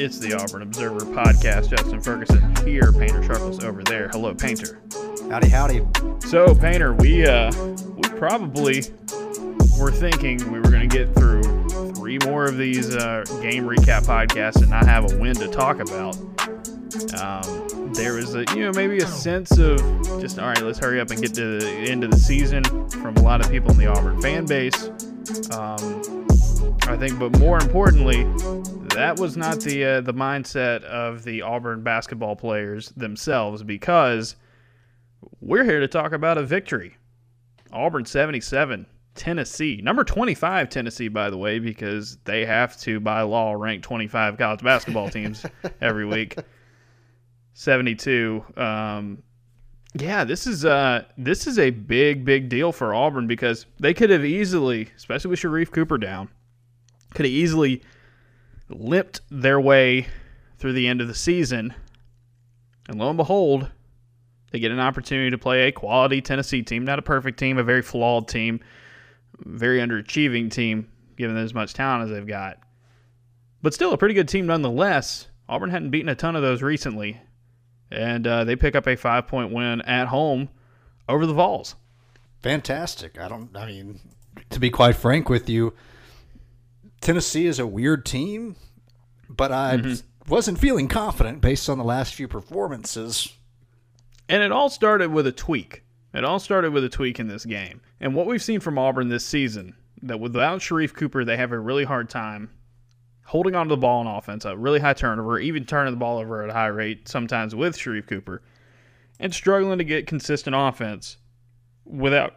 It's the Auburn Observer podcast. Justin Ferguson here, Painter Sharpless over there. Hello, Painter. Howdy, howdy. So, Painter, we uh we probably were thinking we were going to get through three more of these uh, game recap podcasts and not have a win to talk about. Um, there was a you know maybe a sense of just all right, let's hurry up and get to the end of the season from a lot of people in the Auburn fan base. Um, I think, but more importantly, that was not the uh, the mindset of the Auburn basketball players themselves because we're here to talk about a victory. Auburn 77, Tennessee. Number 25 Tennessee by the way because they have to by law rank 25 college basketball teams every week. 72 um, yeah, this is uh this is a big big deal for Auburn because they could have easily, especially with Sharife Cooper down, could have easily limped their way through the end of the season. And lo and behold, they get an opportunity to play a quality Tennessee team, not a perfect team, a very flawed team, very underachieving team, given as much talent as they've got. But still a pretty good team nonetheless. Auburn hadn't beaten a ton of those recently. And uh, they pick up a five point win at home over the Vols. Fantastic. I don't, I mean, to be quite frank with you, Tennessee is a weird team, but I mm-hmm. wasn't feeling confident based on the last few performances. And it all started with a tweak. It all started with a tweak in this game. And what we've seen from Auburn this season, that without Sharife Cooper, they have a really hard time holding onto the ball on offense, a really high turnover, even turning the ball over at a high rate, sometimes with Sharife Cooper, and struggling to get consistent offense without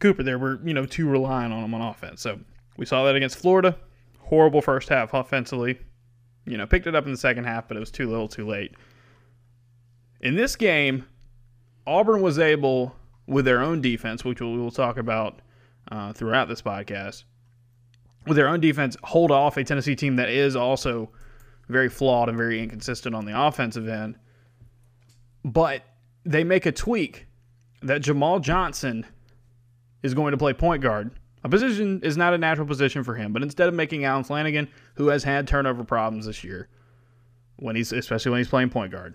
Cooper there. We're, you know, too reliant on him on offense. So we saw that against Florida. Horrible first half offensively. You know, picked it up in the second half, but it was too little too late. In this game, Auburn was able, with their own defense, which we will talk about uh, throughout this podcast, with their own defense, hold off a Tennessee team that is also very flawed and very inconsistent on the offensive end. But they make a tweak that Jamal Johnson is going to play point guard a position is not a natural position for him, but instead of making Allen Flanigan, who has had turnover problems this year, when he's especially when he's playing point guard,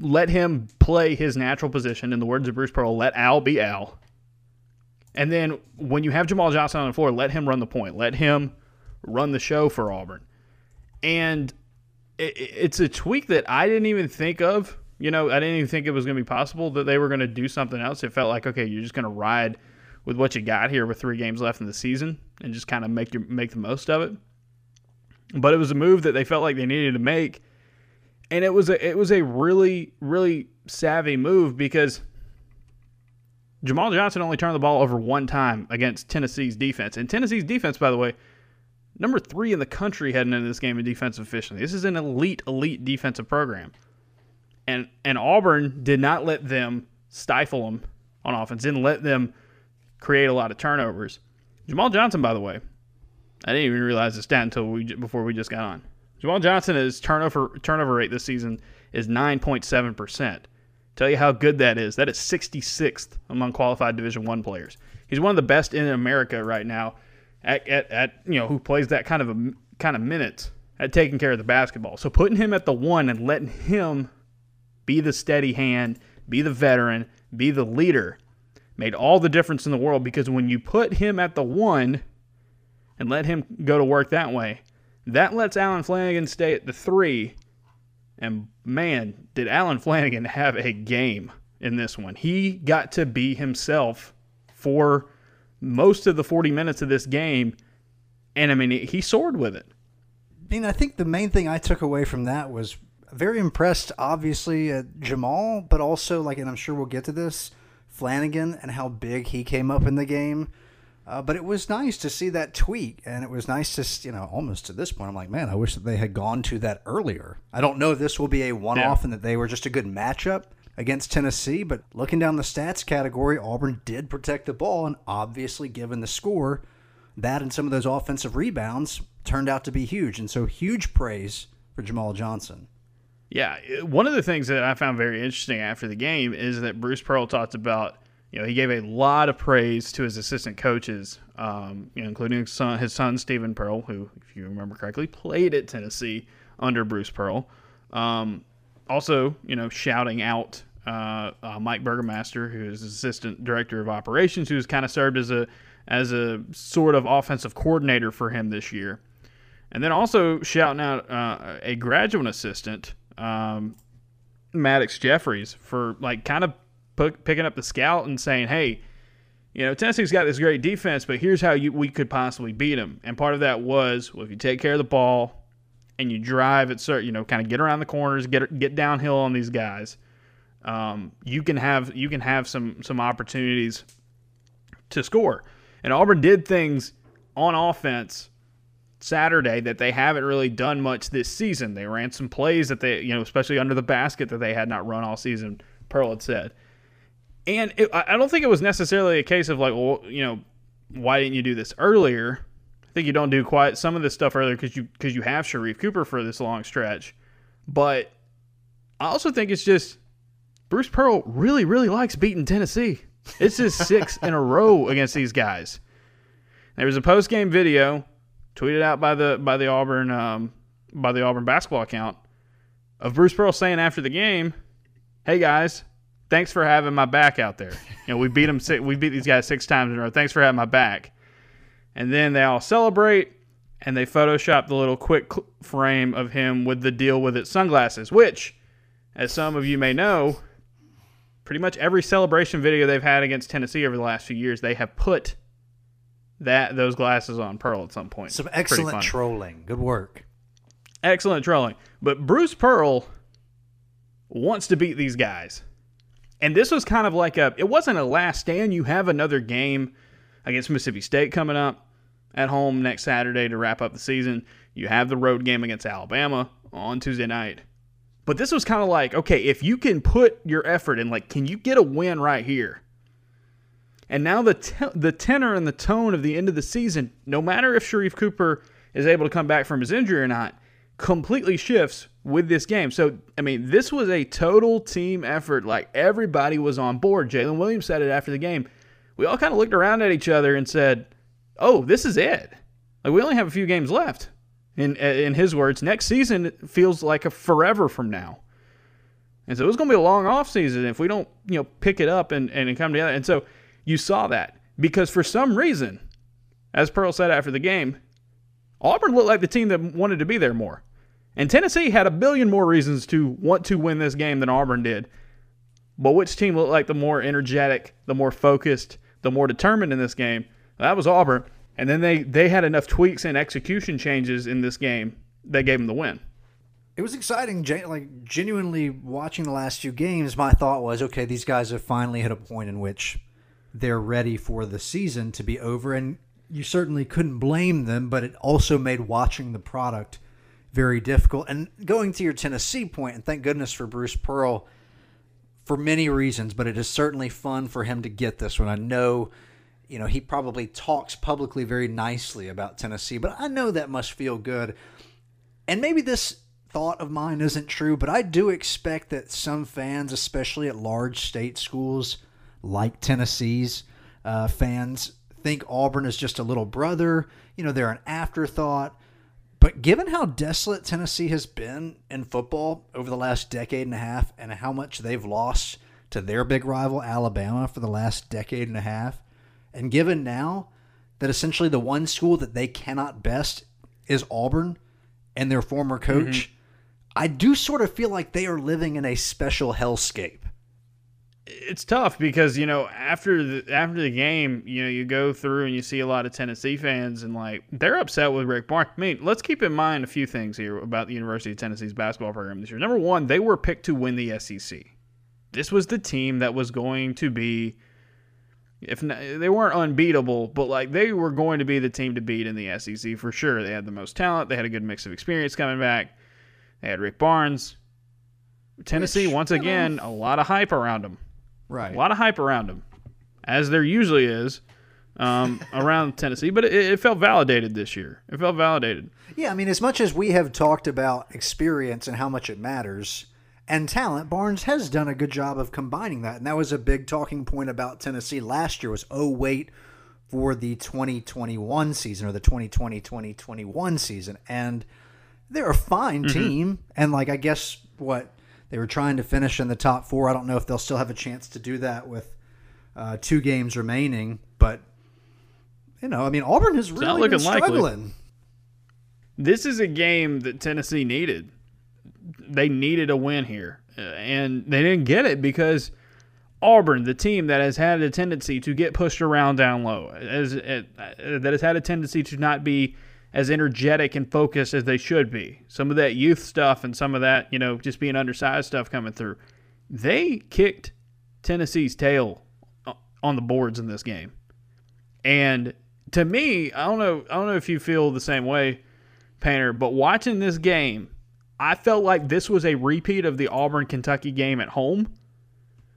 let him play his natural position. In the words of Bruce Pearl, let Al be Al. And then when you have Jamal Johnson on the floor, let him run the point. Let him run the show for Auburn. And it, it's a tweak that I didn't even think of. You know, I didn't even think it was going to be possible that they were going to do something else. It felt like, okay, you're just going to ride – with what you got here with three games left in the season and just kind of make your make the most of it. But it was a move that they felt like they needed to make, and it was a it was a really really savvy move because Jamal Johnson only turned the ball over one time against Tennessee's defense, and Tennessee's defense, by the way, number three in the country heading into this game in defensive efficiency. This is an elite elite defensive program, and and Auburn did not let them stifle them on offense, didn't let them create a lot of turnovers. Jamal Johnson, by the way, I didn't even realize this stat until we before we just got on. Jamal Johnson, his turnover turnover rate this season is 9.7 percent. Tell you how good that is. That is 66th among qualified Division One players. He's one of the best in America right now at, at, at you know who plays that kind of a kind of minutes at taking care of the basketball. So putting him at the one and letting him be the steady hand, be the veteran, be the leader made all the difference in the world because when you put him at the one and let him go to work that way, that lets Allen Flanigan stay at the three. And man, did Allen Flanigan have a game in this one. He got to be himself for most of the 40 minutes of this game. And I mean, he soared with it. I mean, I think the main thing I took away from that was very impressed, obviously, at Jamal, but also, like, and I'm sure we'll get to this, Flanigan and how big he came up in the game. Uh, but it was nice to see that tweak, and it was nice to, you know, almost to this point, I'm like, man, I wish that they had gone to that earlier. I don't know if this will be a one off yeah. and that they were just a good matchup against Tennessee, but looking down the stats category, Auburn did protect the ball, and obviously, given the score, that and some of those offensive rebounds turned out to be huge. And so, huge praise for Jamal Johnson. Yeah, one of the things that I found very interesting after the game is that Bruce Pearl talked about. You know, he gave a lot of praise to his assistant coaches, um, you know, including his son, his son Steven Pearl, who, if you remember correctly, played at Tennessee under Bruce Pearl. Um, also, you know, shouting out uh, uh, Mike Burgermaster, who is assistant director of operations, who's kind of served as a as a sort of offensive coordinator for him this year, and then also shouting out uh, a graduate assistant, um, Maddox Jeffries, for like kind of picking up the scout and saying, "Hey, you know, Tennessee's got this great defense, but here's how you, we could possibly beat them." And part of that was, well, if you take care of the ball and you drive at certain, you know, kind of get around the corners, get get downhill on these guys, um, you can have you can have some some opportunities to score. And Auburn did things on offense Saturday that they haven't really done much this season. They ran some plays that they, you know, especially under the basket that they had not run all season. Pearl had said, and it, I don't think it was necessarily a case of like, well, you know, why didn't you do this earlier? I think you don't do quite some of this stuff earlier because you because you have Sharife Cooper for this long stretch, but I also think it's just Bruce Pearl really really likes beating Tennessee. It's his six in a row against these guys. There was a post game video tweeted out by the by the Auburn um, by the Auburn basketball account of Bruce Pearl saying after the game, "Hey guys, thanks for having my back out there. You know, we beat them. six, We beat these guys six times in a row. Thanks for having my back." And then they all celebrate, and they Photoshop the little quick frame of him with the deal with it sunglasses, which, as some of you may know, pretty much every celebration video they've had against Tennessee over the last few years, they have put that those glasses on Pearl at some point. Some excellent trolling. Good work. Excellent trolling. But Bruce Pearl wants to beat these guys. And this was kind of like a it wasn't a last stand. You have another game against Mississippi State coming up at home next Saturday to wrap up the season. You have the road game against Alabama on Tuesday night. But this was kind of like, okay, if you can put your effort in, like, can you get a win right here? And now the te- the tenor and the tone of the end of the season, no matter if Sharife Cooper is able to come back from his injury or not, completely shifts with this game. So, I mean, this was a total team effort. Like everybody was on board. Jaylin Williams said it after the game. We all kind of looked around at each other and said, "Oh, this is it. Like we only have a few games left." In in his words, next season feels like a forever from now. And so it's going to be a long off season if we don't, you know, pick it up and, and come together. And so you saw that because for some reason, as Pearl said after the game, Auburn looked like the team that wanted to be there more. And Tennessee had a billion more reasons to want to win this game than Auburn did. But which team looked like the more energetic, the more focused, the more determined in this game? That was Auburn. And then they, they had enough tweaks and execution changes in this game that gave them the win. It was exciting. Like genuinely watching the last few games, my thought was, okay, these guys have finally hit a point in which they're ready for the season to be over, and you certainly couldn't blame them. But it also made watching the product very difficult. And going to your Tennessee point, and thank goodness for Bruce Pearl for many reasons, but it is certainly fun for him to get this one. I know you know, he probably talks publicly very nicely about Tennessee, but I know that must feel good. And maybe this thought of mine isn't true, but I do expect that some fans, especially at large state schools like Tennessee's uh, fans, think Auburn is just a little brother. You know, they're an afterthought. But given how desolate Tennessee has been in football over the last decade and a half and how much they've lost to their big rival, Alabama, for the last decade and a half, and given now that essentially the one school that they cannot best is Auburn and their former coach, mm-hmm. I do sort of feel like they are living in a special hellscape. It's tough because you know after the after the game, you know you go through and you see a lot of Tennessee fans and like they're upset with Rick Barnes. I mean, let's keep in mind a few things here about the University of Tennessee's basketball program this year. Number one, they were picked to win the SEC. This was the team that was going to be if not, they weren't unbeatable, but like they were going to be the team to beat in the SEC for sure. They had the most talent. They had a good mix of experience coming back. They had Rick Barnes. Tennessee, Which, once again, a lot of hype around them. Right. A lot of hype around them, as there usually is um, around Tennessee. But it, it felt validated this year. It felt validated. Yeah, I mean, as much as we have talked about experience and how much it matters, and talent, Barnes has done a good job of combining that. And that was a big talking point about Tennessee last year was, oh, wait for the 2021 season or the 2020-2021 season. And they're a fine team, and like I guess what they were trying to finish in the top four. I don't know if they'll still have a chance to do that with uh, two games remaining, but you know, I mean, Auburn has really looking been likely. struggling. This is a game that Tennessee needed. They needed a win here, uh, and they didn't get it because Auburn, the team that has had a tendency to get pushed around down low, as uh, that has had a tendency to not be as energetic and focused as they should be. Some of that youth stuff and some of that, you know, just being undersized stuff coming through. They kicked Tennessee's tail on the boards in this game. And to me, I don't know, I don't know if you feel the same way, Painter, but watching this game, I felt like this was a repeat of the Auburn Kentucky game at home,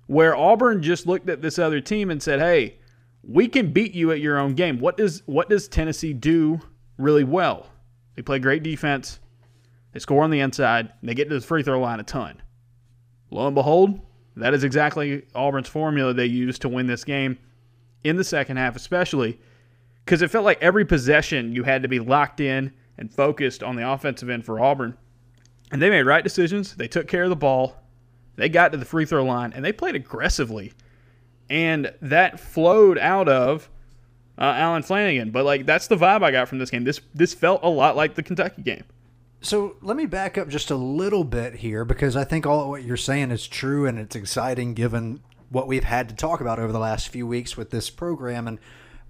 where Auburn just looked at this other team and said, "Hey, we can beat you at your own game." What does what does Tennessee do really well? They play great defense. They score on the inside. They get to the free throw line a ton. Lo and behold, that is exactly Auburn's formula they used to win this game in the second half, especially because it felt like every possession you had to be locked in and focused on the offensive end for Auburn. And they made right decisions. They took care of the ball. They got to the free throw line and they played aggressively. And that flowed out of uh, Allen Flanigan. But like that's the vibe I got from this game. This this felt a lot like the Kentucky game. So let me back up just a little bit here because I think all what you're saying is true and it's exciting given what we've had to talk about over the last few weeks with this program and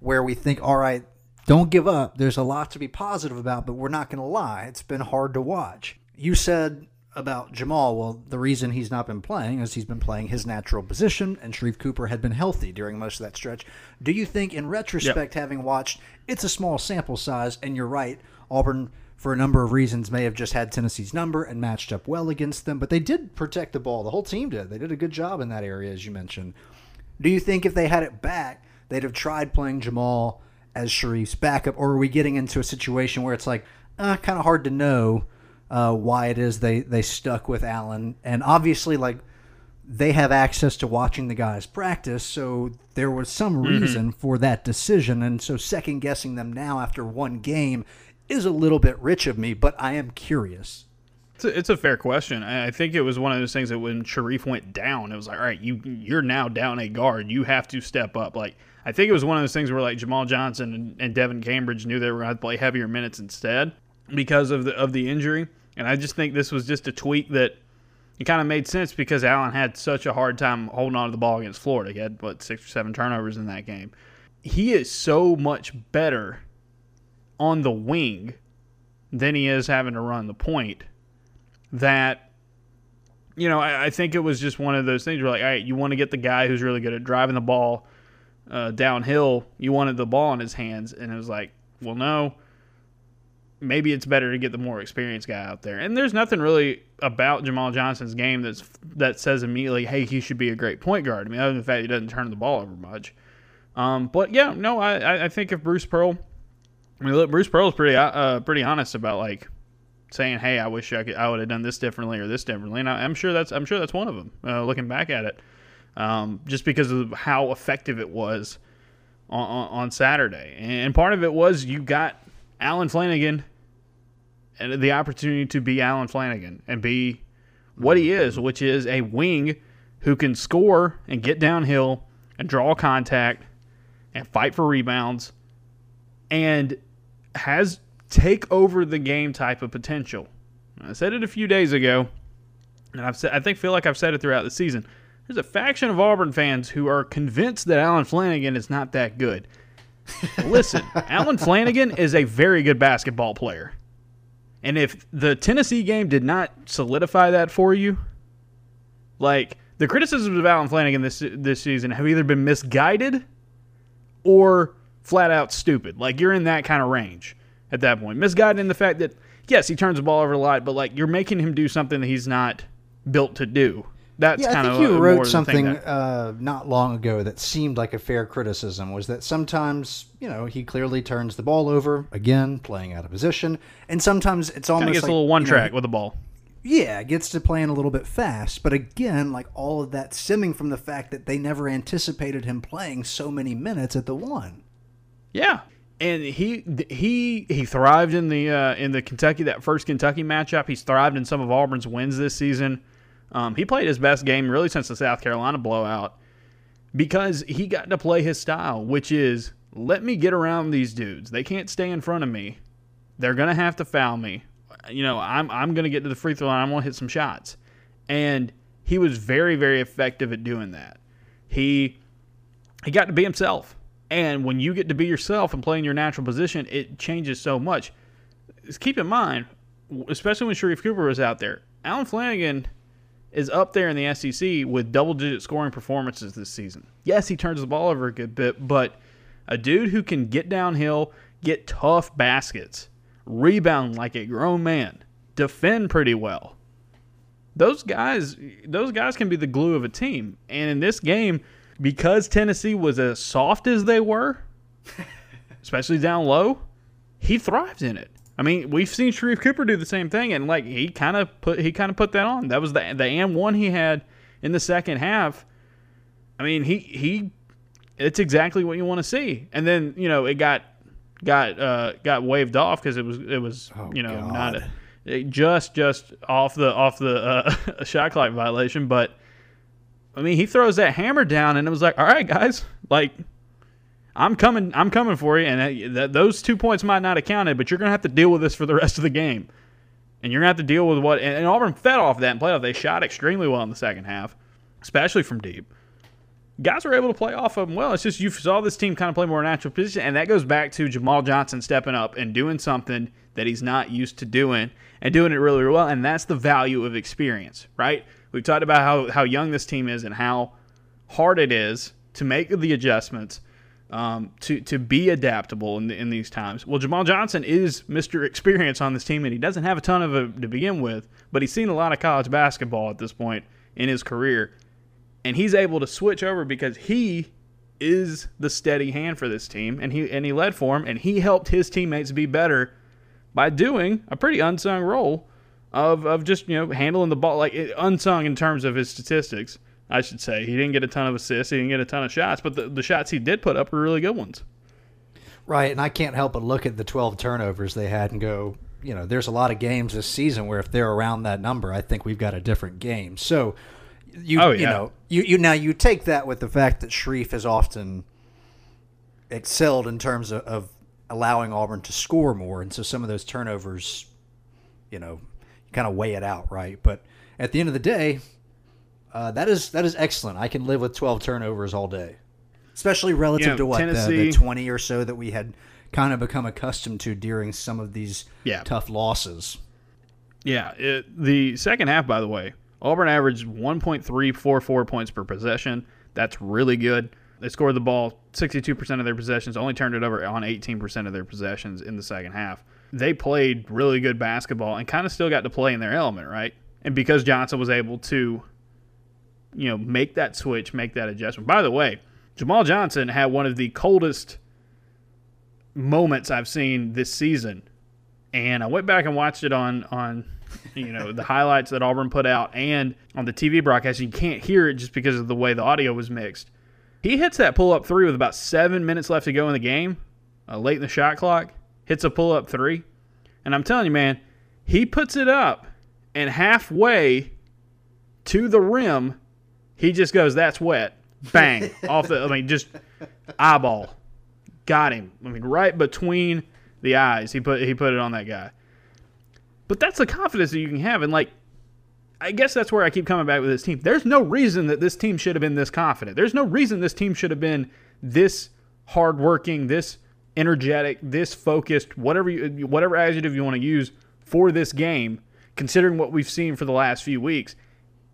where we think, all right, don't give up. There's a lot to be positive about, but we're not going to lie. It's been hard to watch. You said about Jamal, well, the reason he's not been playing is he's been playing his natural position, and Sharife Cooper had been healthy during most of that stretch. Do you think, in retrospect, having watched, it's a small sample size, and you're right, Auburn, for a number of reasons, may have just had Tennessee's number and matched up well against them, but they did protect the ball. The whole team did. They did a good job in that area, as you mentioned. Do you think if they had it back, they'd have tried playing Jamal as Sharife's backup, or are we getting into a situation where it's like, uh, kind of hard to know uh, why it is they they stuck with Allen, and obviously like they have access to watching the guys practice, so there was some reason for that decision, and so second guessing them now after one game is a little bit rich of me, but I am curious. It's a, it's a fair question. I I think it was one of those things that when Sharife went down, it was like, all right, you you're now down a guard. You have to step up. Like I think it was one of those things where like Jamal Johnson and, and Devin Cambridge knew they were going to play heavier minutes instead because of the of the injury. And I just think this was just a tweak that it kind of made sense because Allen had such a hard time holding on to the ball against Florida. He had what six or seven turnovers in that game. He is so much better on the wing than he is having to run the point that you know I, I think it was just one of those things where like all right you want to get the guy who's really good at driving the ball uh, downhill you wanted the ball in his hands and it was like well no maybe it's better to get the more experienced guy out there and there's nothing really about Jamal Johnson's game that's that says immediately hey he should be a great point guard I mean other than the fact he doesn't turn the ball over much um, but yeah no I, I- think if Bruce Pearl I mean, look, Bruce Pearl's pretty uh, pretty honest about like saying, "Hey, I wish I could, I would have done this differently or this differently." And I, I'm sure that's I'm sure that's one of them. Uh, looking back at it, um, just because of how effective it was on, on Saturday, and part of it was you got Allen Flanigan and the opportunity to be Allen Flanigan and be what he is, which is a wing who can score and get downhill and draw contact and fight for rebounds and has take over the game type of potential. I said it a few days ago, and I've said I think feel like I've said it throughout the season. There's a faction of Auburn fans who are convinced that Allen Flanigan is not that good. Listen, Allen Flanigan is a very good basketball player. And if the Tennessee game did not solidify that for you, like the criticisms of Allen Flanigan this this season have either been misguided or flat out stupid. Like you're in that kind of range at that point. Misguided in the fact that yes, he turns the ball over a lot, but like you're making him do something that he's not built to do. That's Yeah, I kind think of you wrote something that- uh, not long ago that seemed like a fair criticism. Was that sometimes you know he clearly turns the ball over again, playing out of position, and sometimes it's almost gets like, a little one you know, track with the ball. Yeah, gets to playing a little bit fast, but again, like all of that stemming from the fact that they never anticipated him playing so many minutes at the one. Yeah. and he he he thrived in the uh, in the Kentucky that first Kentucky matchup. He's thrived in some of Auburn's wins this season. Um, he played his best game really since the South Carolina blowout because he got to play his style, which is let me get around these dudes. They can't stay in front of me. They're gonna have to foul me. You know, I'm I'm gonna get to the free throw line. I'm gonna hit some shots, and he was very very effective at doing that. He he got to be himself, and when you get to be yourself and play in your natural position, it changes so much. Just keep in mind, especially when Sharife Cooper was out there, Allen Flanigan is up there in the SEC with double digit scoring performances this season. Yes, he turns the ball over a good bit, but a dude who can get downhill, get tough baskets, rebound like a grown man, defend pretty well. Those guys, those guys can be the glue of a team. And in this game, because Tennessee was as soft as they were, especially down low, he thrives in it. I mean, we've seen Sharife Cooper do the same thing, and like he kind of put he kind of put that on. That was the the and one he had in the second half. I mean, he he, it's exactly what you want to see. And then you know it got got uh, got waved off because it was it was Oh, you know God. not a, it just just off the off the uh, shot clock violation, but I mean he throws that hammer down and it was like, all right guys, like I'm coming I'm coming for you, and th- those two points might not have counted, but you're gonna have to deal with this for the rest of the game, and you're gonna have to deal with what and, and Auburn fed off that and played off. They shot extremely well in the second half, especially from deep guys were able to play off of them well. It's just you saw this team kind of play more natural position, and that goes back to Jamal Johnson stepping up and doing something that he's not used to doing and doing it really, really well. And that's the value of experience, right? We've talked about how, how young this team is and how hard it is to make the adjustments, um, to, to be adaptable in, in these times. Well, Jamal Johnson is Mr. Experience on this team, and he doesn't have a ton of to begin with, but he's seen a lot of college basketball at this point in his career and he's able to switch over because he is the steady hand for this team and he and he led for him and he helped his teammates be better by doing a pretty unsung role of of just you know handling the ball like unsung in terms of his statistics I should say he didn't get a ton of assists he didn't get a ton of shots but the, the shots he did put up were really good ones Right, and I can't help but look at the 12 turnovers they had and go, you know, there's a lot of games this season where if they're around that number, I think we've got a different game. So, you Oh, you know, you you now you take that with the fact that Sharife has often excelled in terms of, of allowing Auburn to score more, and so some of those turnovers, you know, you kind of weigh it out, right? But at the end of the day, uh, that is that is excellent. I can live with 12 turnovers all day, especially relative You know, to what the, the 20 or so that we had kind of become accustomed to during some of these Yeah. tough losses. Yeah, it, the second half, by the way, Auburn averaged 1.344 points per possession. That's really good. They scored the ball 62% of their possessions, only turned it over on 18% of their possessions in the second half. They played really good basketball and kind of still got to play in their element, right? And because Johnson was able to, you know, make that switch, make that adjustment. By the way, Jamal Johnson had one of the coldest moments I've seen this season and I went back and watched it on on you know the highlights that Auburn put out and on the TV broadcast. You can't hear it just because of the way the audio was mixed. He hits that pull up three with about seven minutes left to go in the game, uh, late in the shot clock. Hits a pull up three, and I'm telling you, man, he puts it up, and halfway to the rim, he just goes, "That's wet." Bang off the. I mean, just eyeball got him. I mean, right between the eyes. He put he put it on that guy. But that's the confidence that you can have, and like, I guess that's where I keep coming back with this team. There's no reason that this team should have been this confident. There's no reason this team should have been this hardworking, this energetic, this focused, whatever you, whatever adjective you want to use for this game, considering what we've seen for the last few weeks.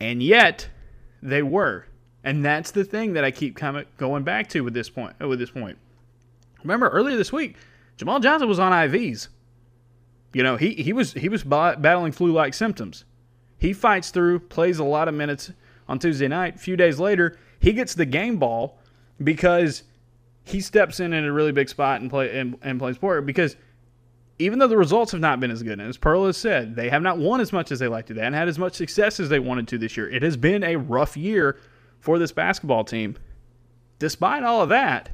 And yet, they were, and that's the thing that I keep coming going back to with this point. With this point, remember earlier this week, Jamal Johnson was on IVs. You know, he he was he was ba- battling flu-like symptoms. He fights through, plays a lot of minutes on Tuesday night. A few days later, he gets the game ball because he steps in in a really big spot and play and, and plays for it. Because even though the results have not been as good, and as Pearl has said, they have not won as much as they like to. Haven't had as much success as they wanted to this year. It has been a rough year for this basketball team. Despite all of that,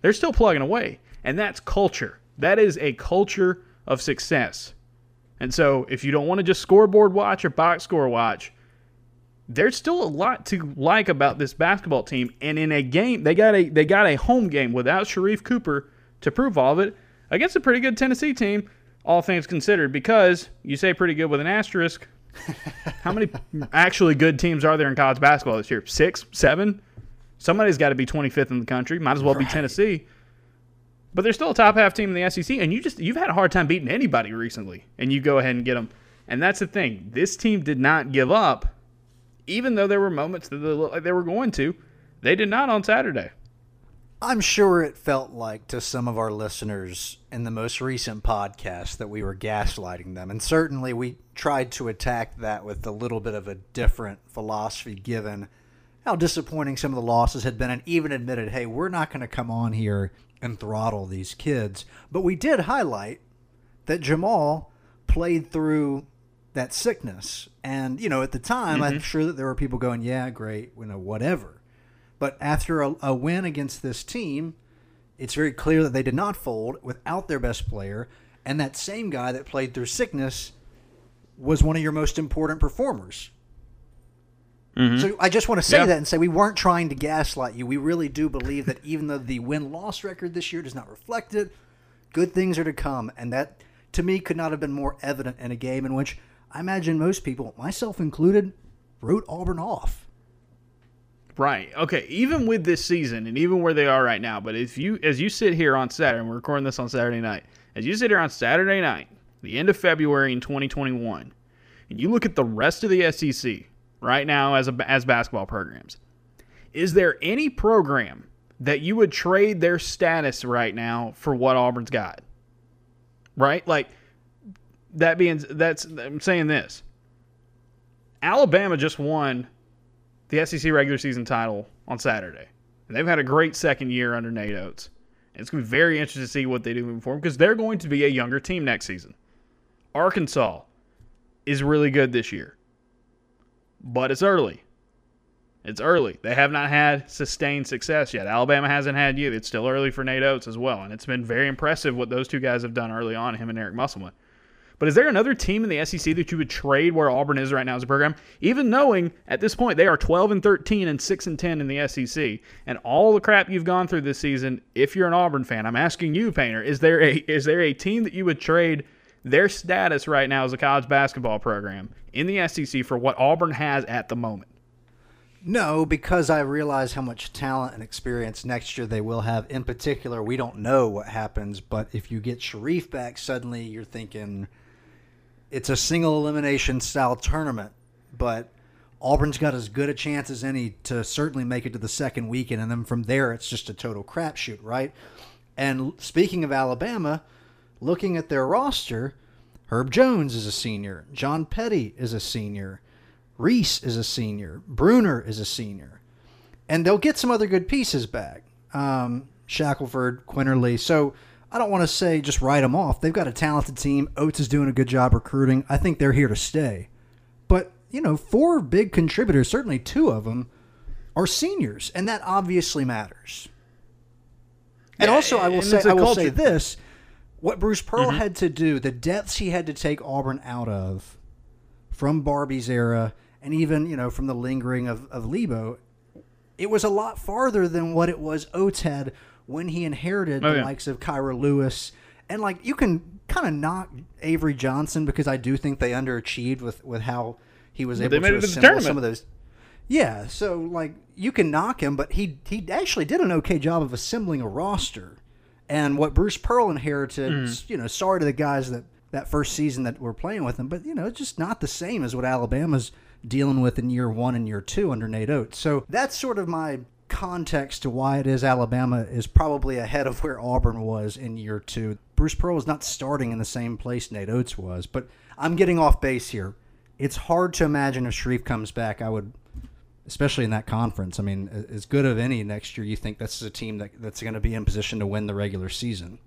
they're still plugging away. And that's culture. That is a culture of success. And so if you don't want to just scoreboard watch or box score watch, there's still a lot to like about this basketball team. And in a game, they got a they got a home game without Sharife Cooper to prove all of it against a pretty good Tennessee team, all things considered. Because you say pretty good with an asterisk. How many actually good teams are there in college basketball this year? Six, seven. Somebody's got to be 25th in the country. Might as well be Tennessee. But they're still a top half team in the SEC, and you just you've had a hard time beating anybody recently, and you go ahead and get them. And that's the thing. This team did not give up even though there were moments that they looked like they were going to, they did not on Saturday. I'm sure it felt like to some of our listeners in the most recent podcast that we were gaslighting them. And certainly we tried to attack that with a little bit of a different philosophy given how disappointing some of the losses had been and even admitted, hey, we're not going to come on here and throttle these kids. But we did highlight that Jamal played through that sickness. And, you know, at the time, mm-hmm. I'm sure that there were people going, yeah, great, you know, whatever. But after a, a win against this team, it's very clear that they did not fold without their best player. And that same guy that played through sickness was one of your most important performers. Mm-hmm. So I just want to say yeah. that and say we weren't trying to gaslight you. We really do believe that even though the win loss record this year does not reflect it, good things are to come. And that, to me, could not have been more evident in a game in which I imagine most people, myself included, wrote Auburn off. Right. Okay. Even with this season and even where they are right now, but if you, as you sit here on Saturday, and we're recording this on Saturday night, as you sit here on Saturday night, the end of February in 2021, and you look at the rest of the SEC right now as a, as basketball programs, is there any program that you would trade their status right now for what Auburn's got? Right? Like that being that's I'm saying this. Alabama just won the SEC regular season title on Saturday. And they've had a great second year under Nate Oats. And it's going to be very interesting to see what they do moving forward because they're going to be a younger team next season. Arkansas is really good this year. But it's early. It's early. They have not had sustained success yet. Alabama hasn't had you. It's still early for Nate Oats as well. And it's been very impressive what those two guys have done early on, him and Eric Musselman. But is there another team in the SEC that you would trade where Auburn is right now as a program, even knowing at this point they are 12 and 13 and 6 and 10 in the SEC, and all the crap you've gone through this season? If you're an Auburn fan, I'm asking you, Painter, is there a is there a team that you would trade their status right now as a college basketball program in the SEC for what Auburn has at the moment? No, because I realize how much talent and experience next year they will have. In particular, we don't know what happens, but if you get Sharife back, suddenly you're thinking it's a single elimination style tournament, but Auburn's got as good a chance as any to certainly make it to the second weekend, and then from there it's just a total crapshoot, right? And speaking of Alabama, looking at their roster, Herb Jones is a senior, John Petty is a senior, Reese is a senior, Bruner is a senior, and they'll get some other good pieces back. Um, Shackelford, Quinerly, so I don't want to say just write them off. They've got a talented team. Oats is doing a good job recruiting. I think they're here to stay. But, you know, four big contributors, certainly two of them, are seniors, and that obviously matters. And yeah, also, I will say, I will say this: what Bruce Pearl mm-hmm. had to do, the depths he had to take Auburn out of, from Barbee's era, and even you know from the lingering of of Lebo, it was a lot farther than what it was Oats had when he inherited oh, the yeah. likes of Kira Lewis. And like you can kind of knock Avery Johnson because I do think they underachieved with with how he was able to assemble some of those. Yeah, so like you can knock him, but he he actually did an okay job of assembling a roster. And what Bruce Pearl inherited, mm. you know, sorry to the guys that that first season that were playing with him, but you know, it's just not the same as what Alabama's dealing with in year one and year two under Nate Oats. So that's sort of my context to why it is Alabama is probably ahead of where Auburn was in year two. Bruce Pearl is not starting in the same place Nate Oats was, but I'm getting off base here. It's hard to imagine if Sharife comes back, I would, especially in that conference. I mean, as good of any next year, you think this is a team that, that's going to be in position to win the regular season.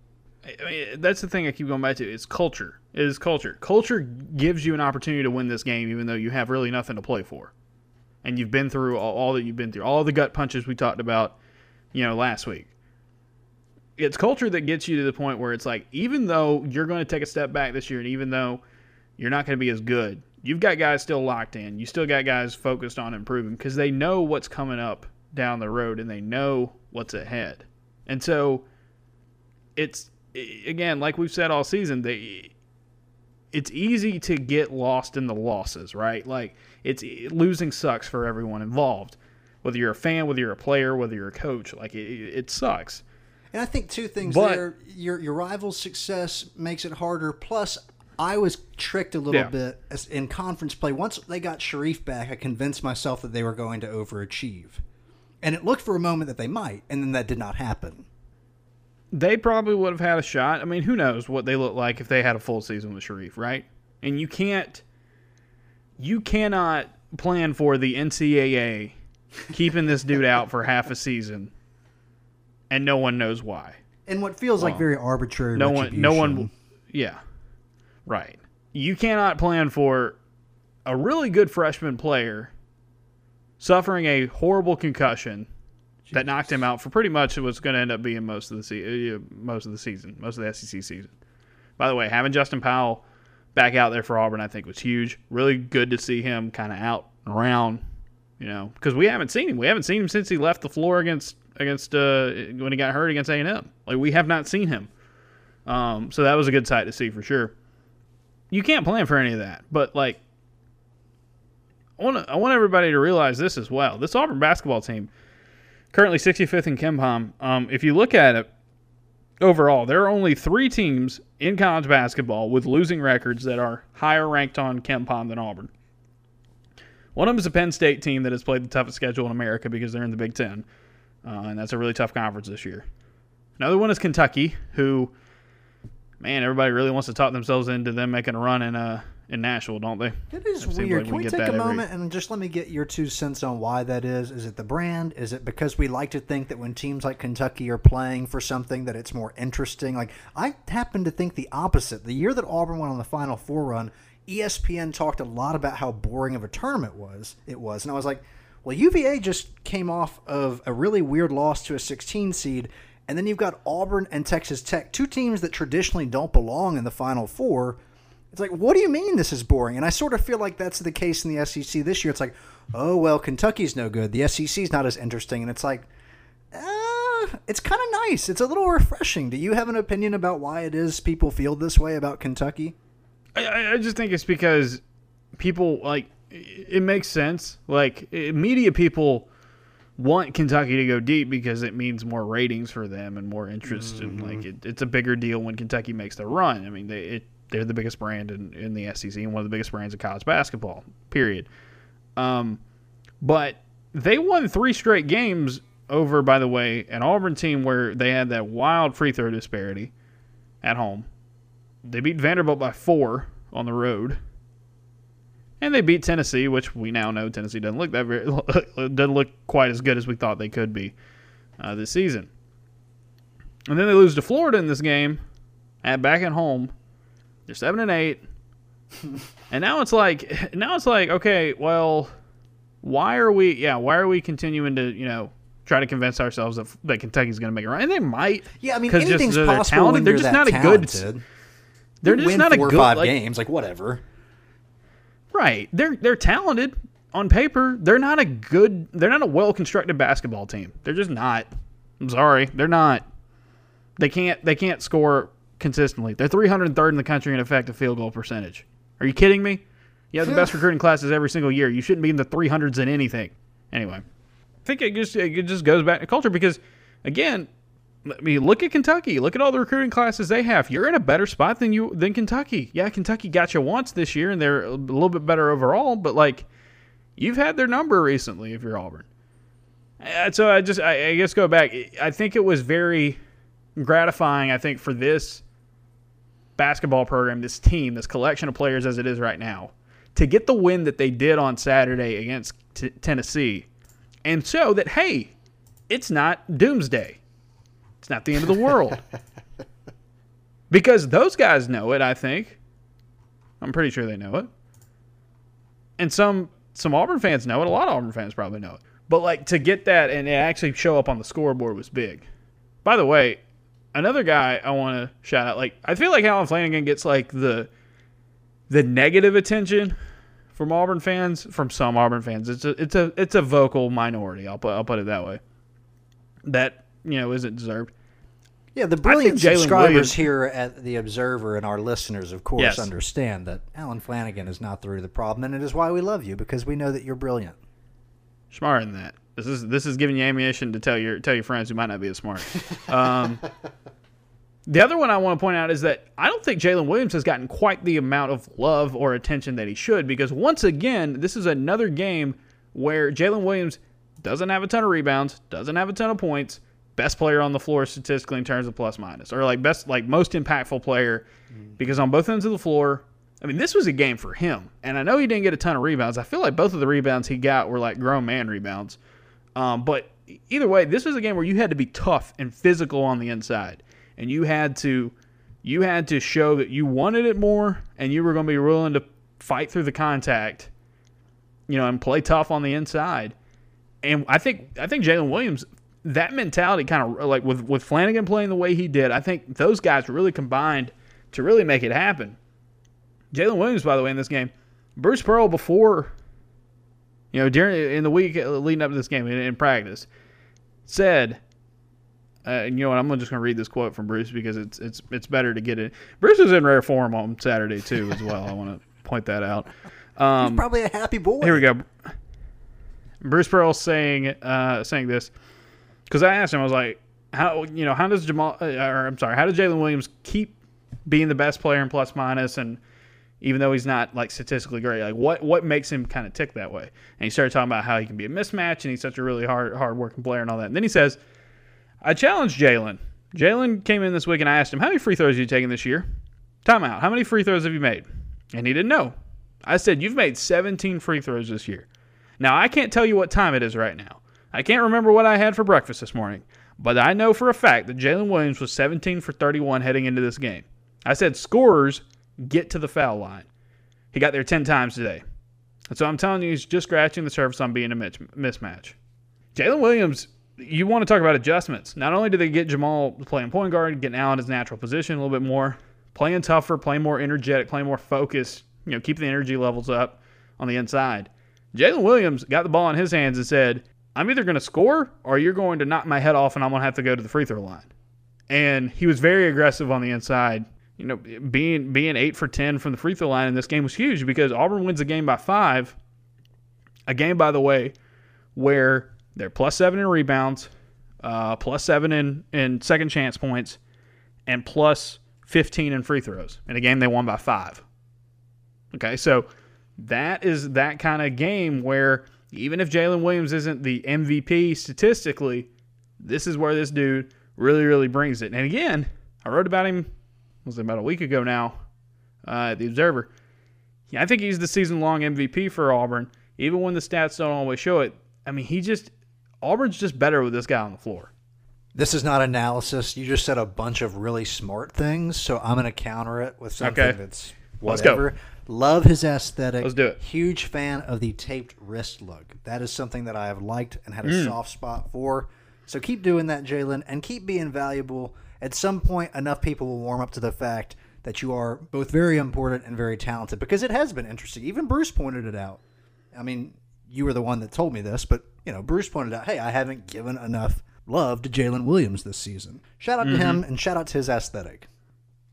I mean, that's the thing I keep going back to. It's culture. It is culture. Culture gives you an opportunity to win this game, even though you have really nothing to play for and you've been through all, all, that you've been through, all the gut punches we talked about, you know, last week. it's culture that gets you to the point where it's like even though you're going to take a step back this year and even though you're not going to be as good, you've got guys still locked in. You still got guys focused on improving because they know what's coming up down the road and they know what's ahead. And so it's again, like we've said all season, they it's easy to get lost in the losses, right? Like it's losing sucks for everyone involved. Whether you're a fan, whether you're a player, whether you're a coach, like it, it sucks. And I think two things But- there. Your your rival's success makes it harder. Plus, I was tricked a little Yeah. bit as, in conference play. Once they got Sharife back, I convinced myself that they were going to overachieve, and it looked for a moment that they might, and then that did not happen. they probably would have had a shot. I mean, who knows what they look like if they had a full season with Sharife, right? And you can't, you cannot plan for the NCAA keeping this dude out for half a season, and no one knows why. And what feels like very arbitrary. No one, no one, yeah, right. You cannot plan for a really good freshman player suffering a horrible concussion that knocked him out for pretty much was going to end up being most of the se- uh, most of the season, most of the SEC season. By the way, having Justin Powell back out there for Auburn, I think was huge. Really good to see him kind of out and around, you know, because we haven't seen him. We haven't seen him since he left the floor against against uh, when he got hurt against A and M. Like we have not seen him. Um, so that was a good sight to see for sure. You can't plan for any of that, but like, I want I want everybody to realize this as well. This Auburn basketball team, currently 65th in KenPom. Um, if you look at it overall, there are only three teams in college basketball with losing records that are higher ranked on KenPom than Auburn. One of them is a Penn State team that has played the toughest schedule in America because they're in the Big Ten, uh, and that's a really tough conference this year. Another one is Kentucky, who, man, everybody really wants to talk themselves into them making a run in uh in Nashville, don't they? It is It weird. like Can we we take a every- moment and just let me get your two cents on why that is? Is it the brand? Is it because we like to think that when teams like Kentucky are playing for something that it's more interesting? Like I happen to think the opposite. The year that Auburn went on the Final Four run, ESPN talked a lot about how boring of a tournament was it was, and I was like, well, UVA just came off of a really weird loss to a 16 seed. And then you've got Auburn and Texas Tech, two teams that traditionally don't belong in the Final Four. It's like, what do you mean this is boring? And I sort of feel like that's the case in the SEC this year. It's like, oh well, Kentucky's no good. The SEC's not as interesting, and it's like, uh, it's kind of nice. It's a little refreshing. Do you have an opinion about why it is people feel this way about Kentucky? I- I, just think it's because people like it makes sense. Like media people want Kentucky to go deep because it means more ratings for them and more interest, and like it, it's a bigger deal when Kentucky makes the run. I mean, they it, they're the biggest brand in, in the SEC and one of the biggest brands in college basketball. Period. Um, but they won three straight games over, by the way, an Auburn team where they had that wild free throw disparity at home. They beat Vanderbilt by four on the road, and they beat Tennessee, which we now know Tennessee doesn't look that very doesn't look quite as good as we thought they could be uh, this season. And then they lose to Florida in this game, at back at home. They're seven and eight, and now it's like now it's like okay, well, why are we? Yeah, why are we continuing to you know try to convince ourselves that, that Kentucky's going to make it run? And they might. Yeah, I mean just anything's they're possible talented. when They're just not a good- talented. They're You just not a four or good five like, games, like whatever. Right. They're they're talented on paper. They're not a good they're not a well constructed basketball team. They're just not. I'm sorry. They're not. They can't they can't score consistently. They're 303rd in the country in effective field goal percentage. Are you kidding me? You have the best recruiting classes every single year. You shouldn't be in the 300s in anything. Anyway, I think it just it just goes back to culture because again, I mean, look at Kentucky. Look at all the recruiting classes they have. You're in a better spot than you than Kentucky. Yeah, Kentucky got you once this year, and they're a little bit better overall. But like, you've had their number recently if you're Auburn. Uh, So I just I, I guess go back. I think it was very gratifying. I think for this basketball program, this team, this collection of players as it is right now, to get the win that they did on Saturday against t- Tennessee, and show that hey, it's not doomsday. It's not the end of the world. because those guys know it, I think. I'm pretty sure they know it. And some some Auburn fans know it. A lot of Auburn fans probably know it. But like to get that and it actually show up on the scoreboard was big. By the way, another guy I want to shout out. Like I feel like Allen Flanigan gets like the the negative attention from Auburn fans, from some Auburn fans. It's a it's a it's a vocal minority. I'll put I'll put it that way. That you know isn't deserved. Yeah, the brilliant Jaylin subscribers Williams- here at the Observer and our listeners, of course, Yes. understand that Allen Flanigan is not the root of the problem, and it is why we love you because we know that you're brilliant. Smarter than that. This is this is giving you ammunition to tell your tell your friends who might not be as smart. Um, the other one I want to point out is that I don't think Jaylin Williams has gotten quite the amount of love or attention that he should because once again, this is another game where Jaylin Williams doesn't have a ton of rebounds, doesn't have a ton of points, best player on the floor statistically in terms of plus minus, or like best like most impactful player because on both ends of the floor. I mean, this was a game for him, and I know he didn't get a ton of rebounds. I feel like both of the rebounds he got were like grown man rebounds. Um, but either way, this was a game where you had to be tough and physical on the inside, and you had to you had to show that you wanted it more, and you were going to be willing to fight through the contact, you know, and play tough on the inside. And I think I think Jaylin Williams that mentality kind of like with with Flanigan playing the way he did, I think those guys really combined to really make it happen. Jaylin Williams, by the way, in this game, Bruce Pearl before, you know, during in the week leading up to this game in, in practice, said, uh, and you know what? I'm just going to read this quote from Bruce because it's it's it's better to get it. Bruce is in rare form on Saturday too, as well. I want to point that out. Um, He's Probably a happy boy. here we go. Bruce Pearl saying uh, saying this because I asked him, I was like, how you know how does Jamal uh, or I'm sorry, how does Jaylin Williams keep being the best player in plus minus and even though he's not like statistically great, like what what makes him kind of tick that way? And he started talking about how he can be a mismatch and he's such a really hard hard working player and all that. And then he says, I challenged Jaylin. Jaylin came in this week and I asked him, How many free throws have you taken this year? Timeout. How many free throws have you made? And he didn't know. I said, You've made 17 free throws this year. Now, I can't tell you what time it is right now. I can't remember what I had for breakfast this morning, but I know for a fact that Jaylin Williams was 17 for 31 heading into this game. I said, Scorers get to the foul line. He got there 10 times today. And so I'm telling you, he's just scratching the surface on being a mismatch. Jaylin Williams, you want to talk about adjustments. Not only do they get Jamal playing point guard, getting Allen in his natural position a little bit more, playing tougher, playing more energetic, playing more focused, you know, keep the energy levels up on the inside. Jaylin Williams got the ball in his hands and said, I'm either going to score or you're going to knock my head off and I'm going to have to go to the free throw line. And he was very aggressive on the inside. You know, being being eight for ten from the free throw line in this game was huge because Auburn wins the game by five. A game, by the way, where they're plus seven in rebounds, uh, plus seven in, in second chance points, and plus 15 in free throws. In a game they won by five. Okay, so that is that kind of game where even if Jaylin Williams isn't the MVP statistically, this is where this dude really, really brings it. And again, I wrote about him, was about a week ago now, uh, at the Observer. Yeah, I think he's the season long MVP for Auburn, even when the stats don't always show it. I mean, he just, Auburn's just better with this guy on the floor. This is not analysis. You just said a bunch of really smart things, so I'm going to counter it with something Okay. that's Let's go. whatever. Love his aesthetic. Let's do it. Huge fan of the taped wrist look. That is something that I have liked and had a Mm. soft spot for. So keep doing that, Jaylin, and keep being valuable. At some point, enough people will warm up to the fact that you are both very important and very talented because it has been interesting. Even Bruce pointed it out. I mean, you were the one that told me this, but you know, Bruce pointed out, "Hey, I haven't given enough love to Jaylin Williams this season." Shout out to Mm-hmm. him and shout out to his aesthetic.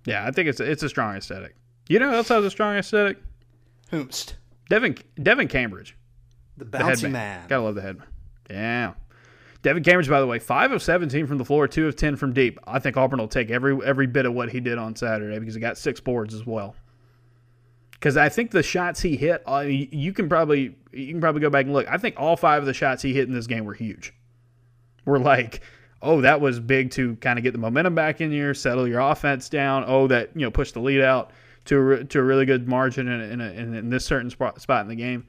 Yeah, I think it's a, it's a strong aesthetic. You know who else has a strong aesthetic? Hoomst, Devin Devin Cambridge. the The bouncy headband. man. Gotta love the headband. Yeah. Devin Cambridge, by the way, five of seventeen from the floor, two of ten from deep. I think Auburn will take every every bit of what he did on Saturday because he got six boards as well. Because I think the shots he hit, uh, you can probably you can probably go back and look. I think all five of the shots he hit in this game were huge. Were like, oh, that was big to kind of get the momentum back in here, settle your offense down. Oh, that you know push the lead out to a, to a really good margin in, a, in, in, this certain spot in the game.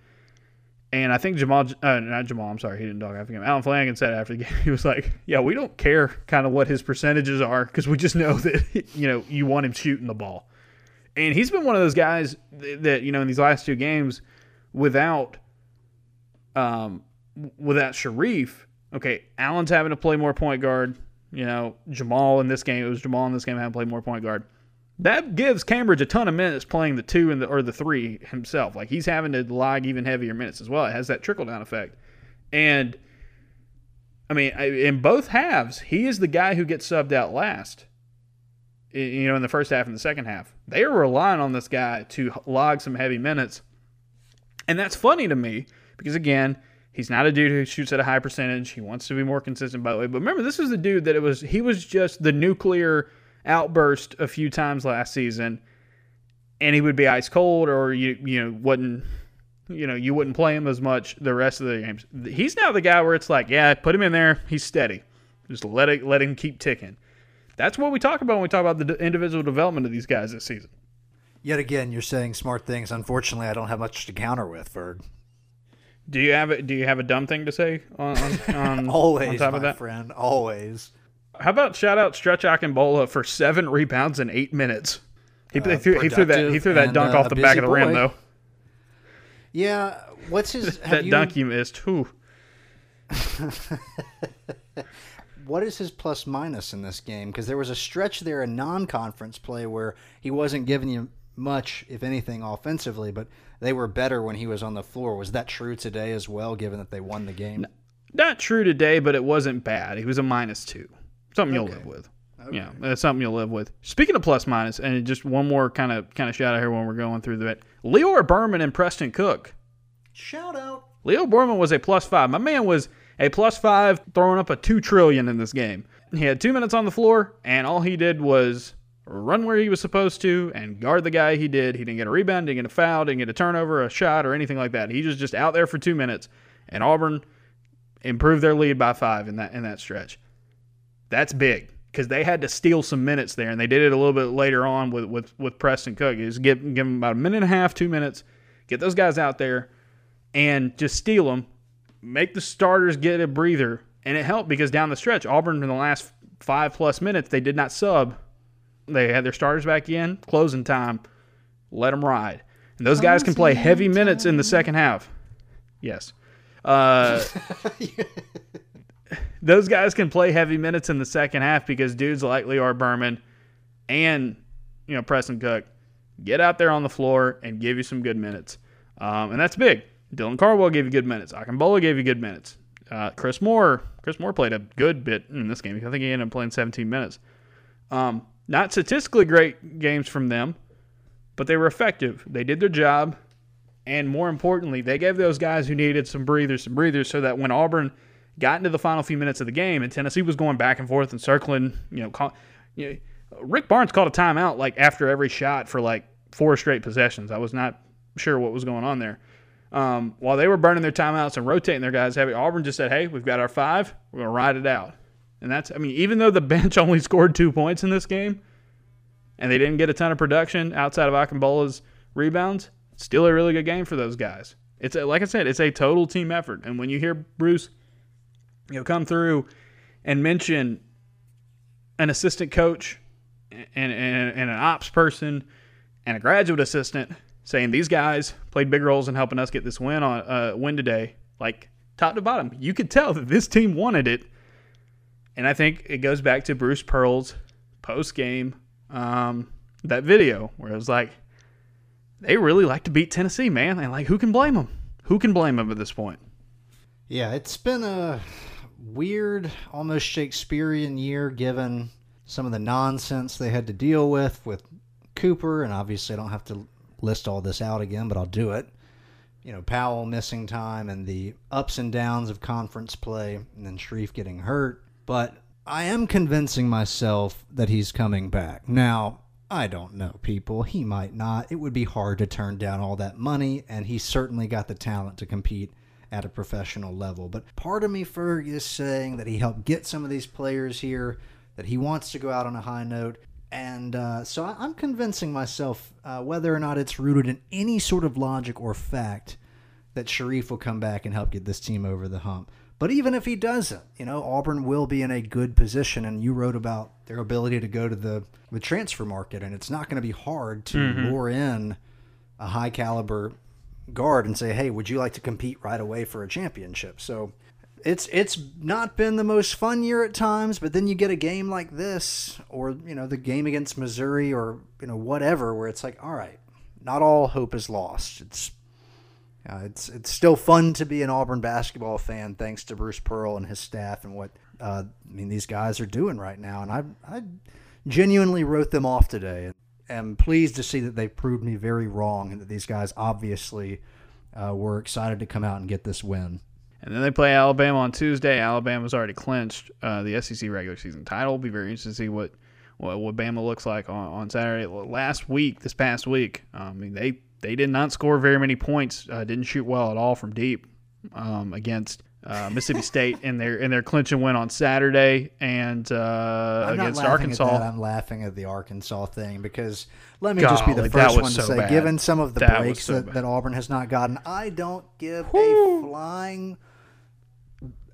And I think Jamal, uh, not Jamal, I'm sorry, he didn't dog after him. Allen Flanigan said after the game, he was like, "Yeah, we don't care kind of what his percentages are because we just know that you know you want him shooting the ball." And he's been one of those guys that, you know in these last two games, without, um, without Sharife, okay, Allen's having to play more point guard. You know, Jamal in this game, it was Jamal in this game had played more point guard. That gives Cambridge a ton of minutes playing the two and the or the three himself. Like he's having to log even heavier minutes as well. It has that trickle down effect. And I mean, in both halves, he is the guy who gets subbed out last. You know, in the first half and the second half, they are relying on this guy to log some heavy minutes, and that's funny to me because again, he's not a dude who shoots at a high percentage. He wants to be more consistent, by the way. But remember, this is the dude that it was. He was just the nuclear outburst a few times last season, and he would be ice cold, or you you know wouldn't you know, you wouldn't play him as much the rest of the games. He's now the guy where it's like, yeah, put him in there. He's steady. Just let it, let him keep ticking. That's what we talk about when we talk about the individual development of these guys this season. Yet again, you're saying smart things. Unfortunately, I don't have much to counter with, Ferg. Do you have a Do you have a dumb thing to say on, on, on always, on top my of that? friend, always. How about shout out Stretch Akingbola for seven rebounds in eight minutes? He, Uh, threw, he threw that he threw that and, dunk uh, off the back of the rim though. Yeah, what's his? have That you- dunk he missed. Who? What is his plus minus in this game? Because there was a stretch there in non-conference play where he wasn't giving you much, if anything, offensively, but they were better when he was on the floor. Was that true today as well? Given that they won the game. Not true today, but it wasn't bad. He was a minus two. Something you'll live with. Yeah, that's something you'll live with. Speaking of plus minus, and just one more kind of kind of shout out here when we're going through that. Lior Berman and Preston Cook. Shout out. Lior Berman was a plus five. My man was a plus five, throwing up a two trillion in this game. He had two minutes on the floor, and all he did was run where he was supposed to and guard the guy he did. He didn't get a rebound, didn't get a foul, didn't get a turnover, a shot, or anything like that. He was just out there for two minutes, and Auburn improved their lead by five in that in that stretch. That's big because they had to steal some minutes there, and they did it a little bit later on with with with Preston Cook. Is give give them about a minute and a half, two minutes, get those guys out there, and just steal them, make the starters get a breather, and it helped because down the stretch, Auburn in the last five plus minutes they did not sub. They had their starters back in, closing time, let them ride, and those guys can play heavy minutes in the second half. Yes. Uh, those guys can play heavy minutes in the second half because dudes like Lior Berman and you know Preston Cook get out there on the floor and give you some good minutes, um, and that's big. Dylan Cardwell gave you good minutes. Akingbola gave you good minutes. Uh, Chris Moore, Chris Moore played a good bit in this game. I think he ended up playing 17 minutes. Um, not statistically great games from them, but they were effective. They did their job, and more importantly, they gave those guys who needed some breathers some breathers, so that when Auburn got into the final few minutes of the game, and Tennessee was going back and forth and circling. You know, call, you know, Rick Barnes called a timeout like after every shot for like four straight possessions. I was not sure what was going on there. Um, while they were burning their timeouts and rotating their guys heavy, Auburn just said, "Hey, we've got our five. We're gonna ride it out." And that's, I mean, even though the bench only scored two points in this game, and they didn't get a ton of production outside of Akingbola's rebounds, still a really good game for those guys. It's a, like I said, it's a total team effort. And when you hear Bruce you know, come through and mention an assistant coach and, and, and an ops person and a graduate assistant saying these guys played big roles in helping us get this win on uh, win today, like top to bottom, you could tell that this team wanted it. And I think it goes back to Bruce Pearl's post game um, that video where it was like they really like to beat Tennessee, man. And like, who can blame them? Who can blame them at this point? Yeah, it's been a weird, almost Shakespearean year given some of the nonsense they had to deal with with Cooper, and obviously I don't have to list all this out again, but I'll do it. You know, Powell missing time and the ups and downs of conference play, and then Sharife getting hurt. But I am convincing myself that he's coming back. Now, I don't know, people. He might not. It would be hard to turn down all that money, and he certainly got the talent to compete at a professional level. But part of me, Ferg, is saying that he helped get some of these players here, that he wants to go out on a high note. And uh, so I- I'm convincing myself, uh, whether or not it's rooted in any sort of logic or fact, that Sharife will come back and help get this team over the hump. But even if he doesn't, you know, Auburn will be in a good position. And you wrote about their ability to go to the, the transfer market, and it's not going to be hard to lure in a high caliber guard and say, hey, would you like to compete right away for a championship? So it's it's not been the most fun year at times, but then you get a game like this, or you know the game against Missouri, or you know whatever, where it's like, all right, not all hope is lost. It's uh, it's it's still fun to be an Auburn basketball fan, thanks to Bruce Pearl and his staff and what uh, I mean these guys are doing right now. And I I genuinely wrote them off today, am pleased to see that they proved me very wrong, and that these guys obviously uh, were excited to come out and get this win. And then they play Alabama on Tuesday. Alabama's already clinched uh, the SEC regular season title. Will be very interesting to see what what, what Bama looks like on, on Saturday. Last week, this past week, um, I mean they they did not score very many points. Uh, didn't shoot well at all from deep um, against uh, Mississippi State in their in their clinching win on Saturday and uh, I'm against Arkansas. I'm laughing at the Arkansas thing because let me just be the first one to so say, bad. given some of the That breaks so that, that Auburn has not gotten, I don't give a flying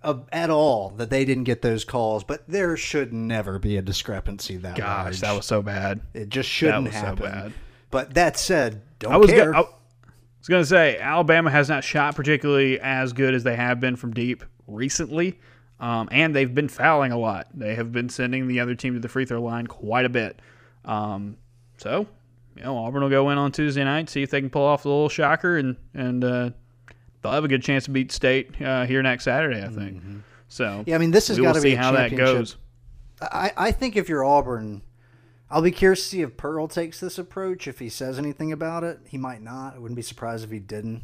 uh, at all that they didn't get those calls. But there should never be a discrepancy that Gosh, large. that was so bad. it just shouldn't so happen. bad. But that said, don't I was care. go- I was going to say Alabama has not shot particularly as good as they have been from deep recently, um, and they've been fouling a lot. They have been sending the other team to the free throw line quite a bit. Um, so, you know, Auburn will go in on Tuesday night, see if they can pull off the little shocker, and and uh, they'll have a good chance to beat State uh, here next Saturday, I think. So, yeah, I mean, this has got to be see a how that goes. I, I think if you're Auburn, I'll be curious to see if Pearl takes this approach. If he says anything about it, he might not. I wouldn't be surprised if he didn't.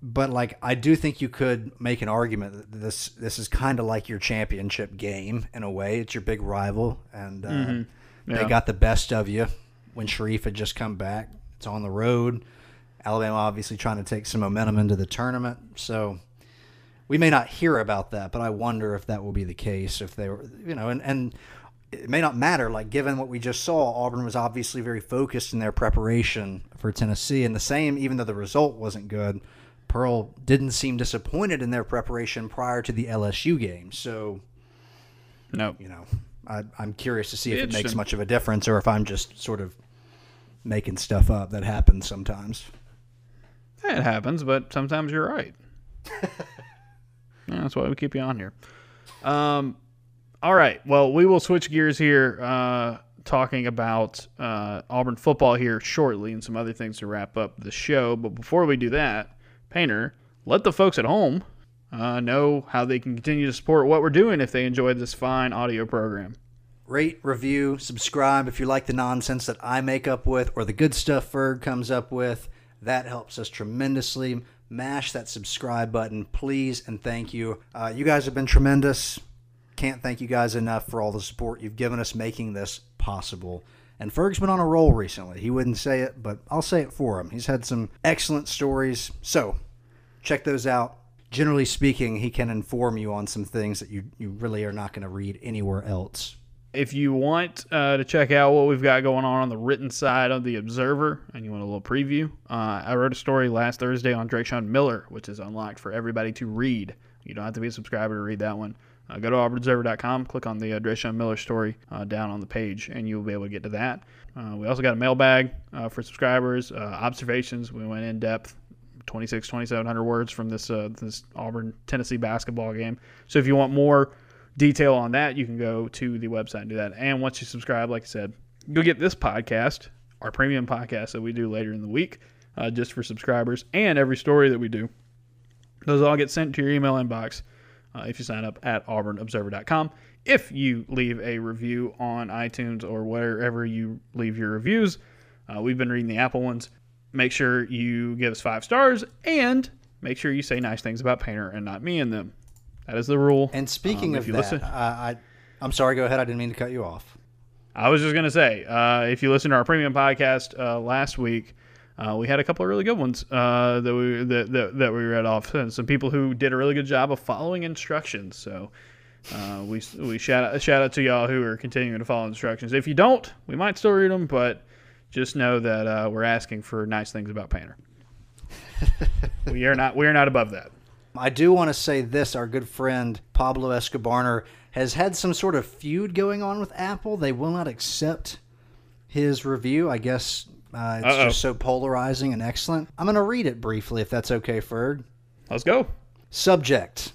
But like, I do think you could make an argument that this this is kind of like your championship game in a way. It's your big rival, and uh, Mm-hmm. Yeah. they got the best of you when Sharife had just come back. It's on the road. Alabama obviously trying to take some momentum into the tournament, so we may not hear about that, but I wonder if that will be the case if they were, you know, and, and it may not matter. Like, given what we just saw, Auburn was obviously very focused in their preparation for Tennessee. And the same, even though the result wasn't good, Pearl didn't seem disappointed in their preparation prior to the LSU game. So, No. you know, I, I'm curious to see if it makes much of a difference or if I'm just sort of making stuff up that happens sometimes. It happens, but sometimes you're right. yeah, that's why we keep you on here. Um, all right. Well, we will switch gears here, uh, talking about uh, Auburn football here shortly and some other things to wrap up the show. But before we do that, Painter, let the folks at home uh, know how they can continue to support what we're doing if they enjoyed this fine audio program. rate, review, subscribe if you like the nonsense that I make up with or the good stuff Ferg comes up with. That helps us tremendously. Mash that subscribe button, please, and thank you. Uh, you guys have been tremendous. Can't thank you guys enough for all the support you've given us making this possible. And Ferg's been on a roll recently. He wouldn't say it, but I'll say it for him. He's had some excellent stories. So check those out. Generally speaking, he can inform you on some things that you, you really are not going to read anywhere else. if you want uh, to check out what we've got going on on the written side of the Observer and you want a little preview, uh, I wrote a story last Thursday on Dreshun Miller, which is unlocked for everybody to read. You don't have to be a subscriber to read that one. Uh, go to auburnobserver.com, click on the uh, Dreshun Miller story uh, down on the page, and you'll be able to get to that. Uh, we also got a mailbag uh, for subscribers, uh, observations. We went in depth 26, 2700 words from this uh, this Auburn Tennessee basketball game. So if you want more detail on that, you can go to the website and do that. And once you subscribe, like I said, you'll get this podcast, our premium podcast that we do later in the week, just for subscribers, and every story that we do. Those all get sent to your email inbox uh, if you sign up at auburnobserver.com. If you leave a review on iTunes or wherever you leave your reviews, uh, we've been reading the Apple ones. Make sure you give us five stars and make sure you say nice things about Painter and not me and them. That is the rule. And speaking Um, of that, listen- I, I, I'm sorry. Go ahead. I didn't mean to cut you off. I was just gonna say, uh, if you listen to our premium podcast uh, last week, uh, we had a couple of really good ones uh, that we that, that, that we read off, and some people who did a really good job of following instructions. So uh, we we shout out, shout out to y'all who are continuing to follow instructions. If you don't, we might still read them, but just know that uh, we're asking for nice things about Painter. we are not we are not above that. I do want to say this: our good friend Pablo Escobar has had some sort of feud going on with Apple. They will not accept his review. I guess uh, it's Uh-oh. just so polarizing and excellent. I'm going to read it briefly, if that's okay, Ferg. Let's go. Subject: